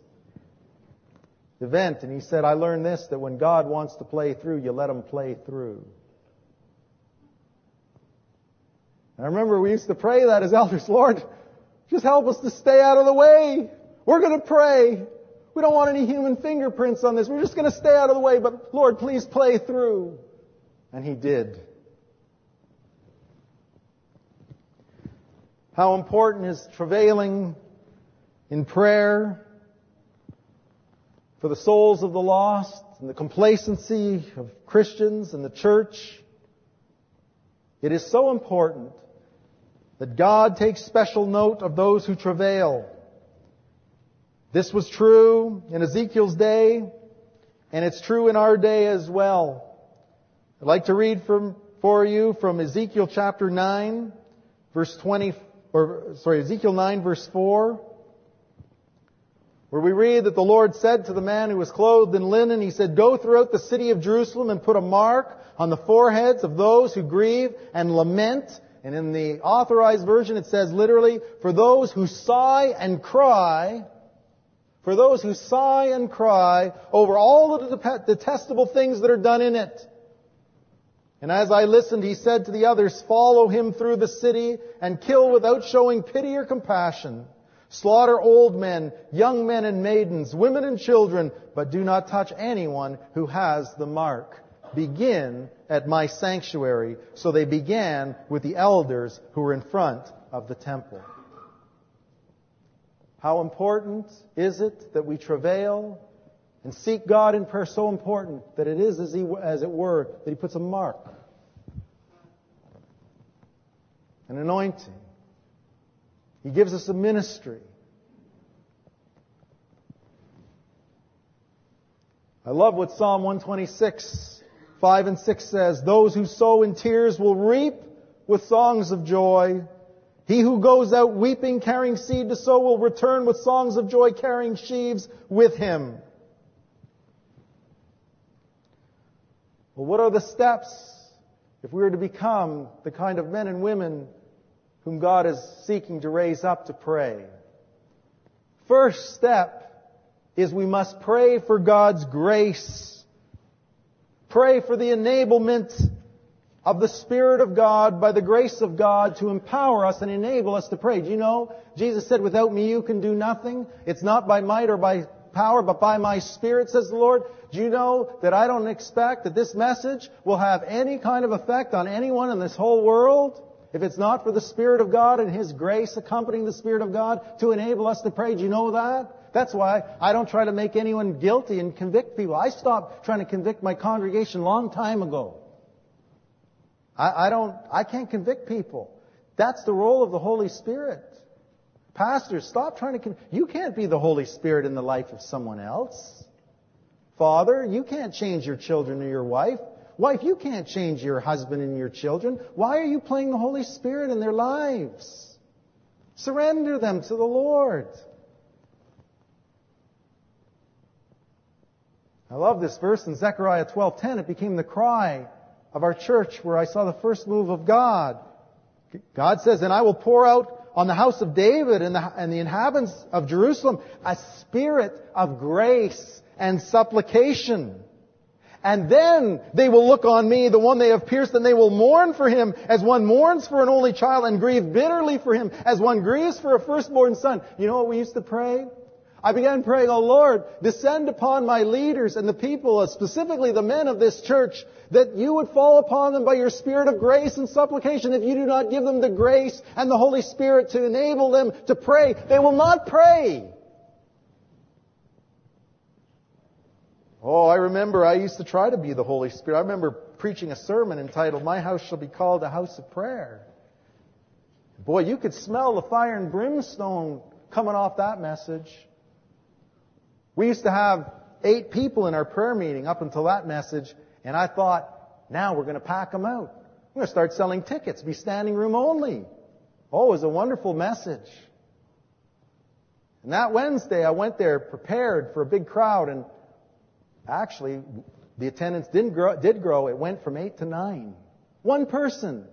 event? And he said, I learned this, that when God wants to play through, you let him play through. And I remember we used to pray that as elders, Lord, just help us to stay out of the way. We're going to pray. We don't want any human fingerprints on this. We're just going to stay out of the way, but Lord, please play through. And He did. How important is travailing in prayer for the souls of the lost and the complacency of Christians and the church? It is so important that God takes special note of those who travail. This was true in Ezekiel's day, and it's true in our day as well. I'd like to read from, for you from Ezekiel chapter 9, verse 20, or sorry, Ezekiel 9 verse 4, where we read that the Lord said to the man who was clothed in linen, He said, Go throughout the city of Jerusalem and put a mark on the foreheads of those who grieve and lament. And in the authorized version it says literally, for those who sigh and cry for those who sigh and cry over all the detestable things that are done in it. And as I listened, he said to the others, follow him through the city and kill without showing pity or compassion. Slaughter old men, young men and maidens, women and children, but do not touch anyone who has the mark. Begin at my sanctuary. So they began with the elders who were in front of the temple. How important is it that we travail and seek God in prayer? So important that it is, as, he, as it were, that He puts a mark, an anointing. He gives us a ministry. I love what Psalm 126, 5 and 6 says. Those who sow in tears will reap with songs of joy. He who goes out weeping, carrying seed to sow, will return with songs of joy, carrying sheaves with him. Well, what are the steps if we are to become the kind of men and women whom God is seeking to raise up to pray? First step is we must pray for God's grace. Pray for the enablement of the Spirit of God by the grace of God to empower us and enable us to pray. Do you know, Jesus said, without me you can do nothing. It's not by might or by power, but by my Spirit, says the Lord. Do you know that I don't expect that this message will have any kind of effect on anyone in this whole world? If it's not for the Spirit of God and His grace accompanying the Spirit of God to enable us to pray, do you know that? That's why I don't try to make anyone guilty and convict people. I stopped trying to convict my congregation a long time ago. I, I don't, I can't convict people. That's the role of the Holy Spirit. Pastors, stop trying to, con- you can't be the Holy Spirit in the life of someone else. Father, you can't change your children or your wife. Wife, you can't change your husband and your children. Why are you playing the Holy Spirit in their lives? Surrender them to the Lord. I love this verse in Zechariah 12:10. It became the cry of our church where I saw the first move of God. God says, and I will pour out on the house of David and the, and the inhabitants of Jerusalem a spirit of grace and supplication. And then they will look on me, the one they have pierced, and they will mourn for him as one mourns for an only child and grieve bitterly for him as one grieves for a firstborn son. You know what we used to pray? I began praying, Oh Lord, descend upon my leaders and the people, uh, specifically the men of this church, that you would fall upon them by your spirit of grace and supplication. If you do not give them the grace and the Holy Spirit to enable them to pray, they will not pray. Oh, I remember I used to try to be the Holy Spirit. I remember preaching a sermon entitled, My House Shall Be Called a House of Prayer. Boy, you could smell the fire and brimstone coming off that message. We used to have eight people in our prayer meeting up until that message, And I thought, now we're going to pack them out. I'm going to start selling tickets, be standing room only. Oh, it was a wonderful message. And that Wednesday, I went there prepared for a big crowd, and actually, the attendance didn't grow, did grow. It went from eight to nine. One person.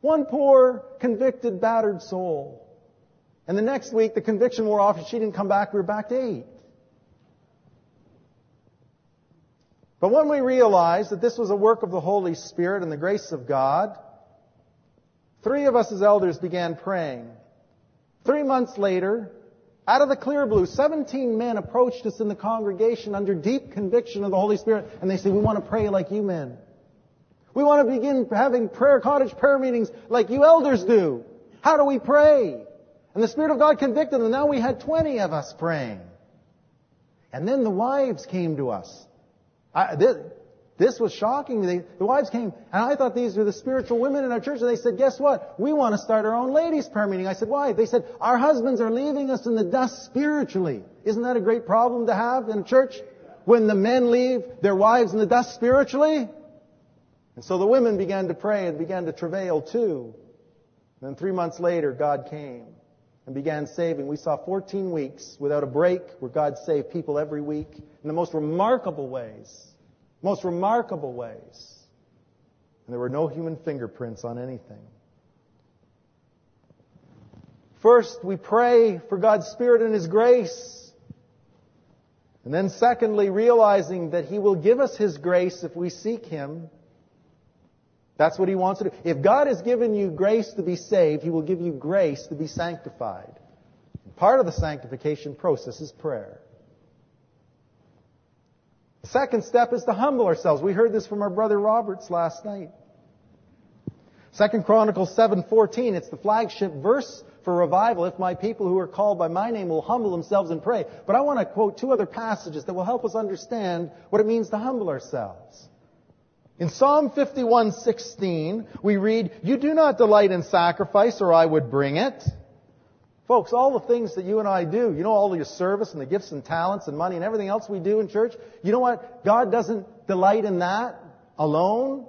One poor, convicted, battered soul. And the next week, the conviction wore off, and she didn't come back. We were back to eight. But when we realized that this was a work of the Holy Spirit and the grace of God, three of us as elders began praying. Three months later, out of the clear blue, 17 men approached us in the congregation under deep conviction of the Holy Spirit, and they said, we want to pray like you men. We want to begin having prayer, cottage prayer meetings like you elders do. How do we pray? And the Spirit of God convicted them. And now we had 20 of us praying. And then the wives came to us. I, this, this, was shocking. They, the wives came, and I thought these were the spiritual women in our church, and they said, guess what? We want to start our own ladies' prayer meeting. I said, why? They said, our husbands are leaving us in the dust spiritually. Isn't that a great problem to have in church? When the men leave their wives in the dust spiritually? And so the women began to pray and began to travail too. And then three months later, God came and began saving. We saw 14 weeks without a break where God saved people every week in the most remarkable ways. Most remarkable ways. And there were no human fingerprints on anything. First, we pray for God's Spirit and His grace. And then secondly, realizing that He will give us His grace if we seek Him. That's what He wants to do. If God has given you grace to be saved, He will give you grace to be sanctified. Part of the sanctification process is prayer. Second step is to humble ourselves. We heard this from our brother Roberts last night. Second Chronicles 7:14, it's the flagship verse for revival. If my people who are called by my name will humble themselves and pray. But I want to quote two other passages that will help us understand what it means to humble ourselves. In Psalm 51:16, we read, "You do not delight in sacrifice, or I would bring it." Folks, all the things that you and I do, you know, all your service and the gifts and talents and money and everything else we do in church, you know what? God doesn't delight in that alone.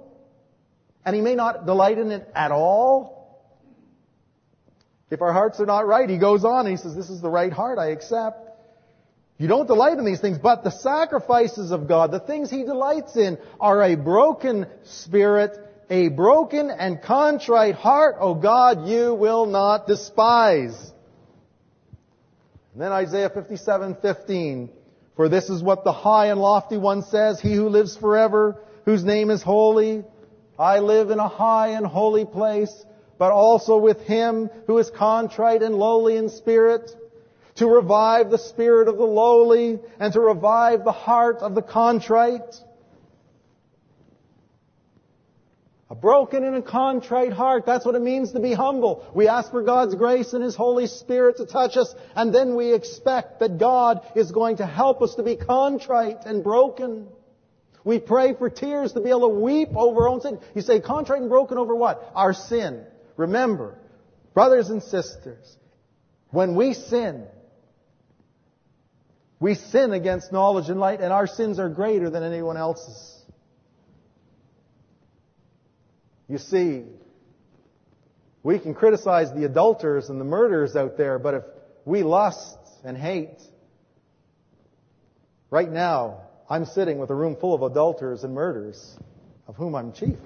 And He may not delight in it at all. If our hearts are not right, He goes on He says, this is the right heart, I accept. You don't delight in these things, but the sacrifices of God, the things He delights in, are a broken spirit, a broken and contrite heart, O God, you will not despise. Then Isaiah 57:15, for this is what the high and lofty one says, he who lives forever, whose name is holy. I live in a high and holy place, but also with him who is contrite and lowly in spirit, to revive the spirit of the lowly and to revive the heart of the contrite. A broken and a contrite heart. That's what it means to be humble. We ask for God's grace and His Holy Spirit to touch us, and then we expect that God is going to help us to be contrite and broken. We pray for tears to be able to weep over our own sin. You say contrite and broken over what? Our sin. Remember, brothers and sisters, when we sin, we sin against knowledge and light, and our sins are greater than anyone else's. You see, we can criticize the adulterers and the murderers out there, but if we lust and hate, right now, I'm sitting with a room full of adulterers and murderers, of whom I'm chief.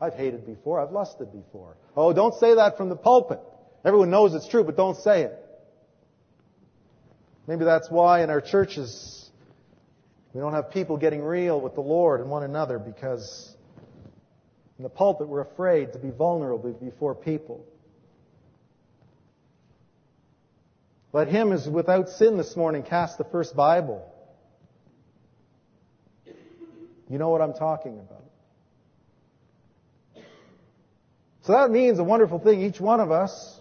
I've hated before, I've lusted before. Oh, don't say that from the pulpit. Everyone knows it's true, but don't say it. Maybe that's why in our churches we don't have people getting real with the Lord and one another because in the pulpit we're afraid to be vulnerable before people. Let him who's without sin this morning cast the first Bible. You know what I'm talking about. So that means a wonderful thing. Each one of us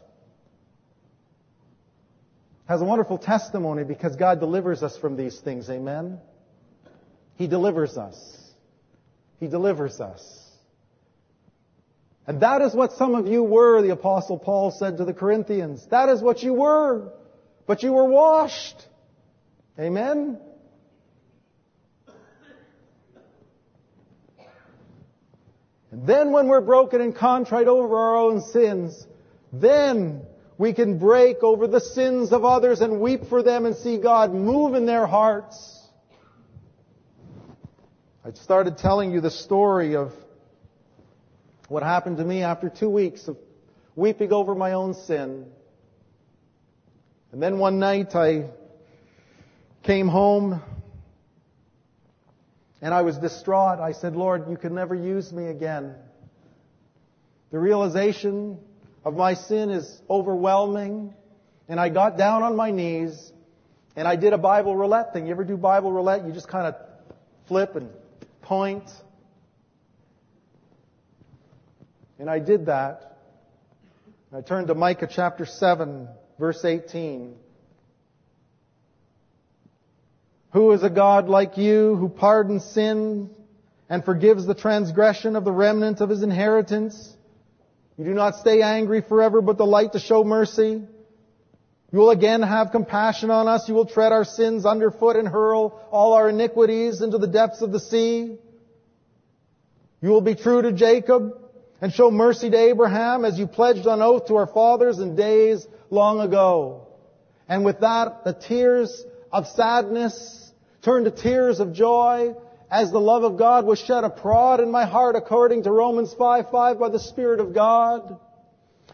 has a wonderful testimony because God delivers us from these things. Amen? He delivers us. He delivers us. And that is what some of you were, the apostle Paul said to the Corinthians. That is what you were. But you were washed. Amen? And then when we're broken and contrite over our own sins, then we can break over the sins of others and weep for them and see God move in their hearts. I started telling you the story of what happened to me after two weeks of weeping over my own sin. And then one night I came home and I was distraught. I said, Lord, you can never use me again. The realization of my sin is overwhelming. And I got down on my knees and I did a Bible roulette thing. You ever do Bible roulette? You just kind of flip and point. And I did that. I turned to Micah chapter 7, verse 18. Who is a God like you who pardons sin and forgives the transgression of the remnant of his inheritance? You do not stay angry forever, but delight to show mercy. You will again have compassion on us. You will tread our sins underfoot and hurl all our iniquities into the depths of the sea. You will be true to Jacob and show mercy to Abraham as you pledged on oath to our fathers in days long ago. And with that, the tears of sadness turned to tears of joy as the love of God was shed abroad in my heart according to Romans 5, 5 by the Spirit of God.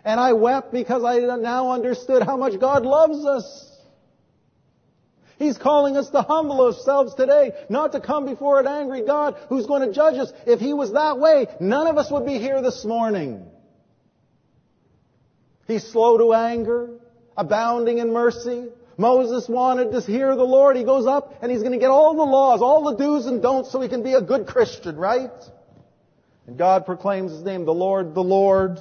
And I wept because I now understood how much God loves us. He's calling us to humble ourselves today, not to come before an angry God who's going to judge us. If He was that way, none of us would be here this morning. He's slow to anger, abounding in mercy, Moses wanted to hear the Lord. He goes up and he's going to get all the laws, all the do's and don'ts so he can be a good Christian, right? And God proclaims his name, the Lord, the Lord,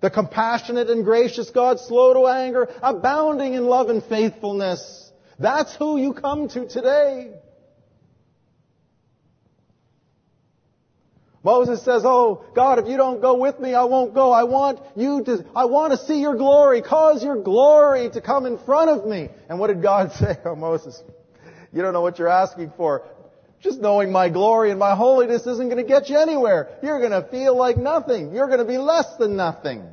the compassionate and gracious God, slow to anger, abounding in love and faithfulness. That's who you come to today. Moses says, Oh, God, if you don't go with me, I won't go. I want you to, I want to see your glory. Cause your glory to come in front of me. And what did God say? Oh, Moses, you don't know what you're asking for. Just knowing my glory and my holiness isn't going to get you anywhere. You're going to feel like nothing. You're going to be less than nothing.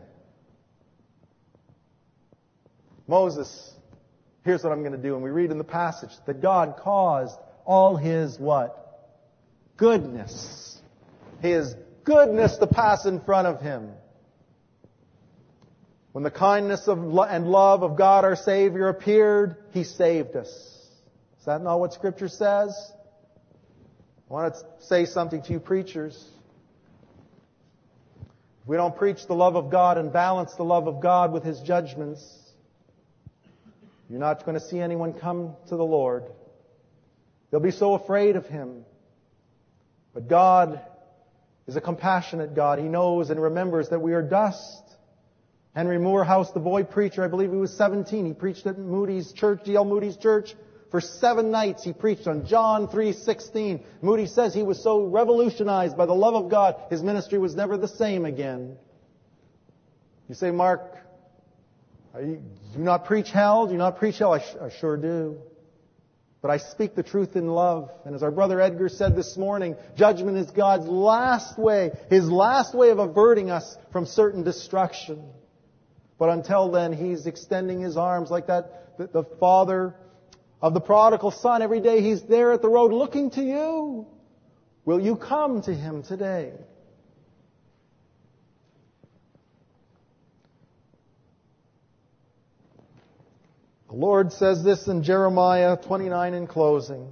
Moses, here's what I'm going to do. And we read in the passage that God caused all his what? Goodness his goodness to pass in front of him. When the kindness of and love of God our Savior appeared, He saved us. Is that not what Scripture says? I want to say something to you preachers. If we don't preach the love of God and balance the love of God with His judgments, you're not going to see anyone come to the Lord. They'll be so afraid of Him. But God is a compassionate God. He knows and remembers that we are dust. Henry Moorhouse, the boy preacher, I believe he was 17. He preached at Moody's church, D.L. Moody's church. For seven nights he preached on John 3.16. Moody says he was so revolutionized by the love of God, his ministry was never the same again. You say, Mark, you, do not preach hell? Do not preach hell? I, sh- I sure do. But I speak the truth in love. And as our brother Edgar said this morning, judgment is God's last way, His last way of averting us from certain destruction. But until then, He's extending His arms like that, the, the father of the prodigal son. Every day He's there at the road looking to you. Will you come to Him today? The Lord says this in Jeremiah 29 in closing.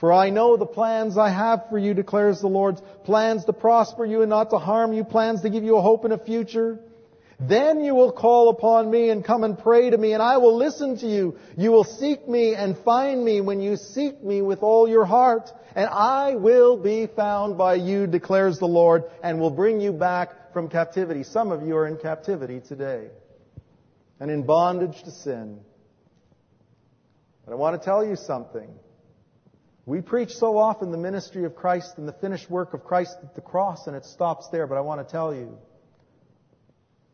For I know the plans I have for you, declares the Lord, plans to prosper you and not to harm you, plans to give you a hope and a future. Then you will call upon me and come and pray to me, and I will listen to you. You will seek me and find me when you seek me with all your heart, and I will be found by you, declares the Lord, and will bring you back from captivity. Some of you are in captivity today and in bondage to sin. But I want to tell you something. We preach so often the ministry of Christ and the finished work of Christ at the cross, and it stops there, but I want to tell you.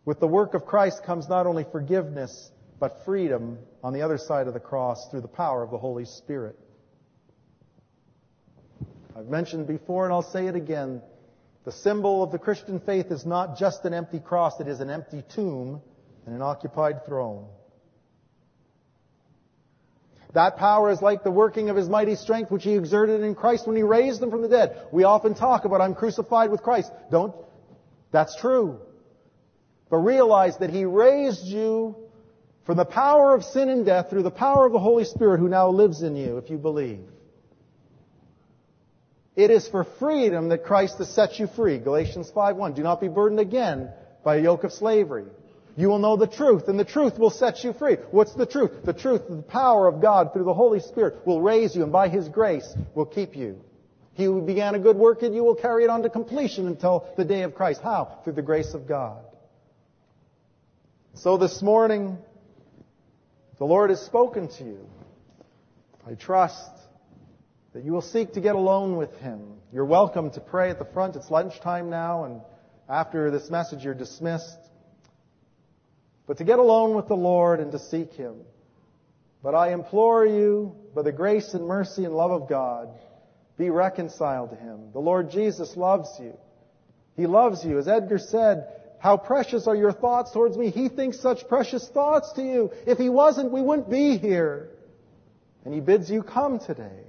With the work of Christ comes not only forgiveness, but freedom on the other side of the cross through the power of the Holy Spirit. I've mentioned before, and I'll say it again, The symbol of the Christian faith is not just an empty cross, it is an empty tomb and an occupied throne. That power is like the working of His mighty strength which He exerted in Christ when He raised Him from the dead. We often talk about, I'm crucified with Christ. Don't, that's true. But realize that He raised you from the power of sin and death through the power of the Holy Spirit who now lives in you if you believe. It is for freedom that Christ has set you free. Galatians 5.1. Do not be burdened again by a yoke of slavery. You will know the truth, and the truth will set you free. What's the truth? The truth, the power of God through the Holy Spirit will raise you, and by His grace will keep you. He who began a good work in you will carry it on to completion until the day of Christ. How? Through the grace of God. So this morning, the Lord has spoken to you. I trust that you will seek to get alone with Him. You're welcome to pray at the front. It's lunchtime now, and after this message, you're dismissed. But to get alone with the Lord and to seek Him. But I implore you, by the grace and mercy and love of God, be reconciled to Him. The Lord Jesus loves you. He loves you. As Edgar said, how precious are your thoughts towards me? He thinks such precious thoughts to you. If He wasn't, we wouldn't be here. And He bids you come today.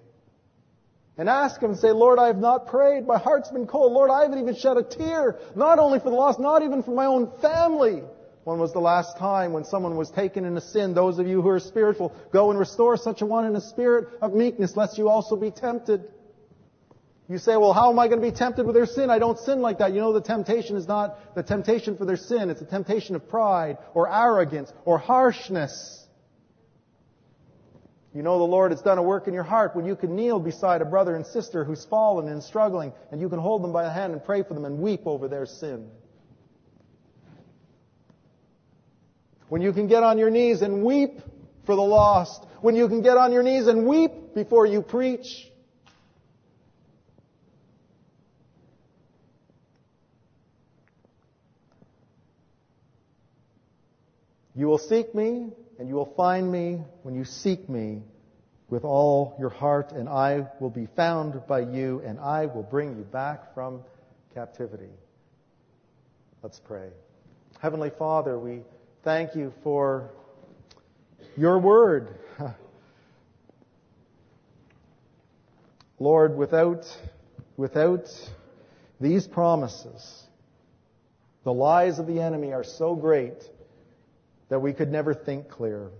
And ask Him and say, Lord, I have not prayed. My heart's been cold. Lord, I haven't even shed a tear. Not only for the lost, not even for my own family. When was the last time when someone was taken in a sin? Those of you who are spiritual, go and restore such a one in a spirit of meekness, lest you also be tempted. You say, well, how am I going to be tempted with their sin? I don't sin like that. You know, the temptation is not the temptation for their sin. It's a temptation of pride or arrogance or harshness. You know the Lord has done a work in your heart when you can kneel beside a brother and sister who's fallen and struggling, and you can hold them by the hand and pray for them and weep over their sin. When you can get on your knees and weep for the lost. When you can get on your knees and weep before you preach. You will seek me and you will find me when you seek me with all your heart, and I will be found by you, and I will bring you back from captivity. Let's pray. Heavenly Father, we thank you for your word. Lord, without, without these promises, the lies of the enemy are so great that we could never think clear.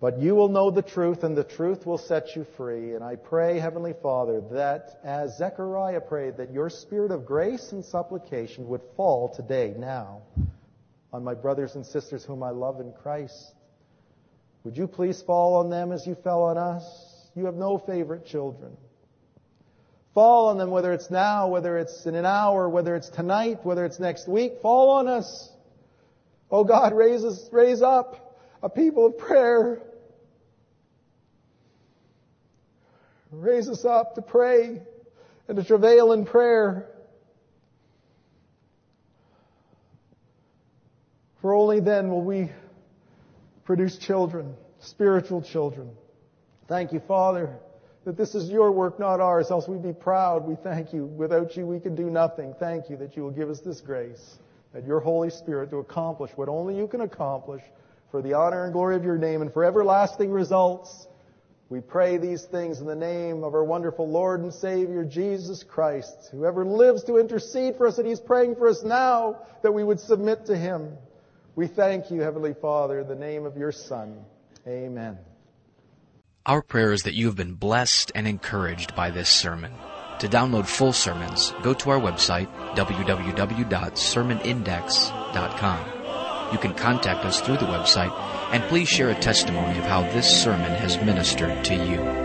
But you will know the truth, and the truth will set you free. And I pray, Heavenly Father, that as Zechariah prayed, that your spirit of grace and supplication would fall today, now, on my brothers and sisters whom I love in Christ. Would you please fall on them as you fell on us? You have no favorite children. Fall on them, whether it's now, whether it's in an hour, whether it's tonight, whether it's next week. Fall on us. Oh God, raise us, raise up a people of prayer. Raise us up to pray and to travail in prayer. For only then will we produce children, spiritual children. Thank you, Father, that this is your work, not ours, else we'd be proud. We thank you. Without you, we can do nothing. Thank you that you will give us this grace that your Holy Spirit to accomplish what only you can accomplish for the honor and glory of your name and for everlasting results. We pray these things in the name of our wonderful Lord and Savior, Jesus Christ, whoever lives to intercede for us, and He's praying for us now that we would submit to Him. We thank you, Heavenly Father, in the name of your Son. Amen. Our prayer is that you have been blessed and encouraged by this sermon. To download full sermons, go to our website, www.sermonindex.com. You can contact us through the website, and please share a testimony of how this sermon has ministered to you.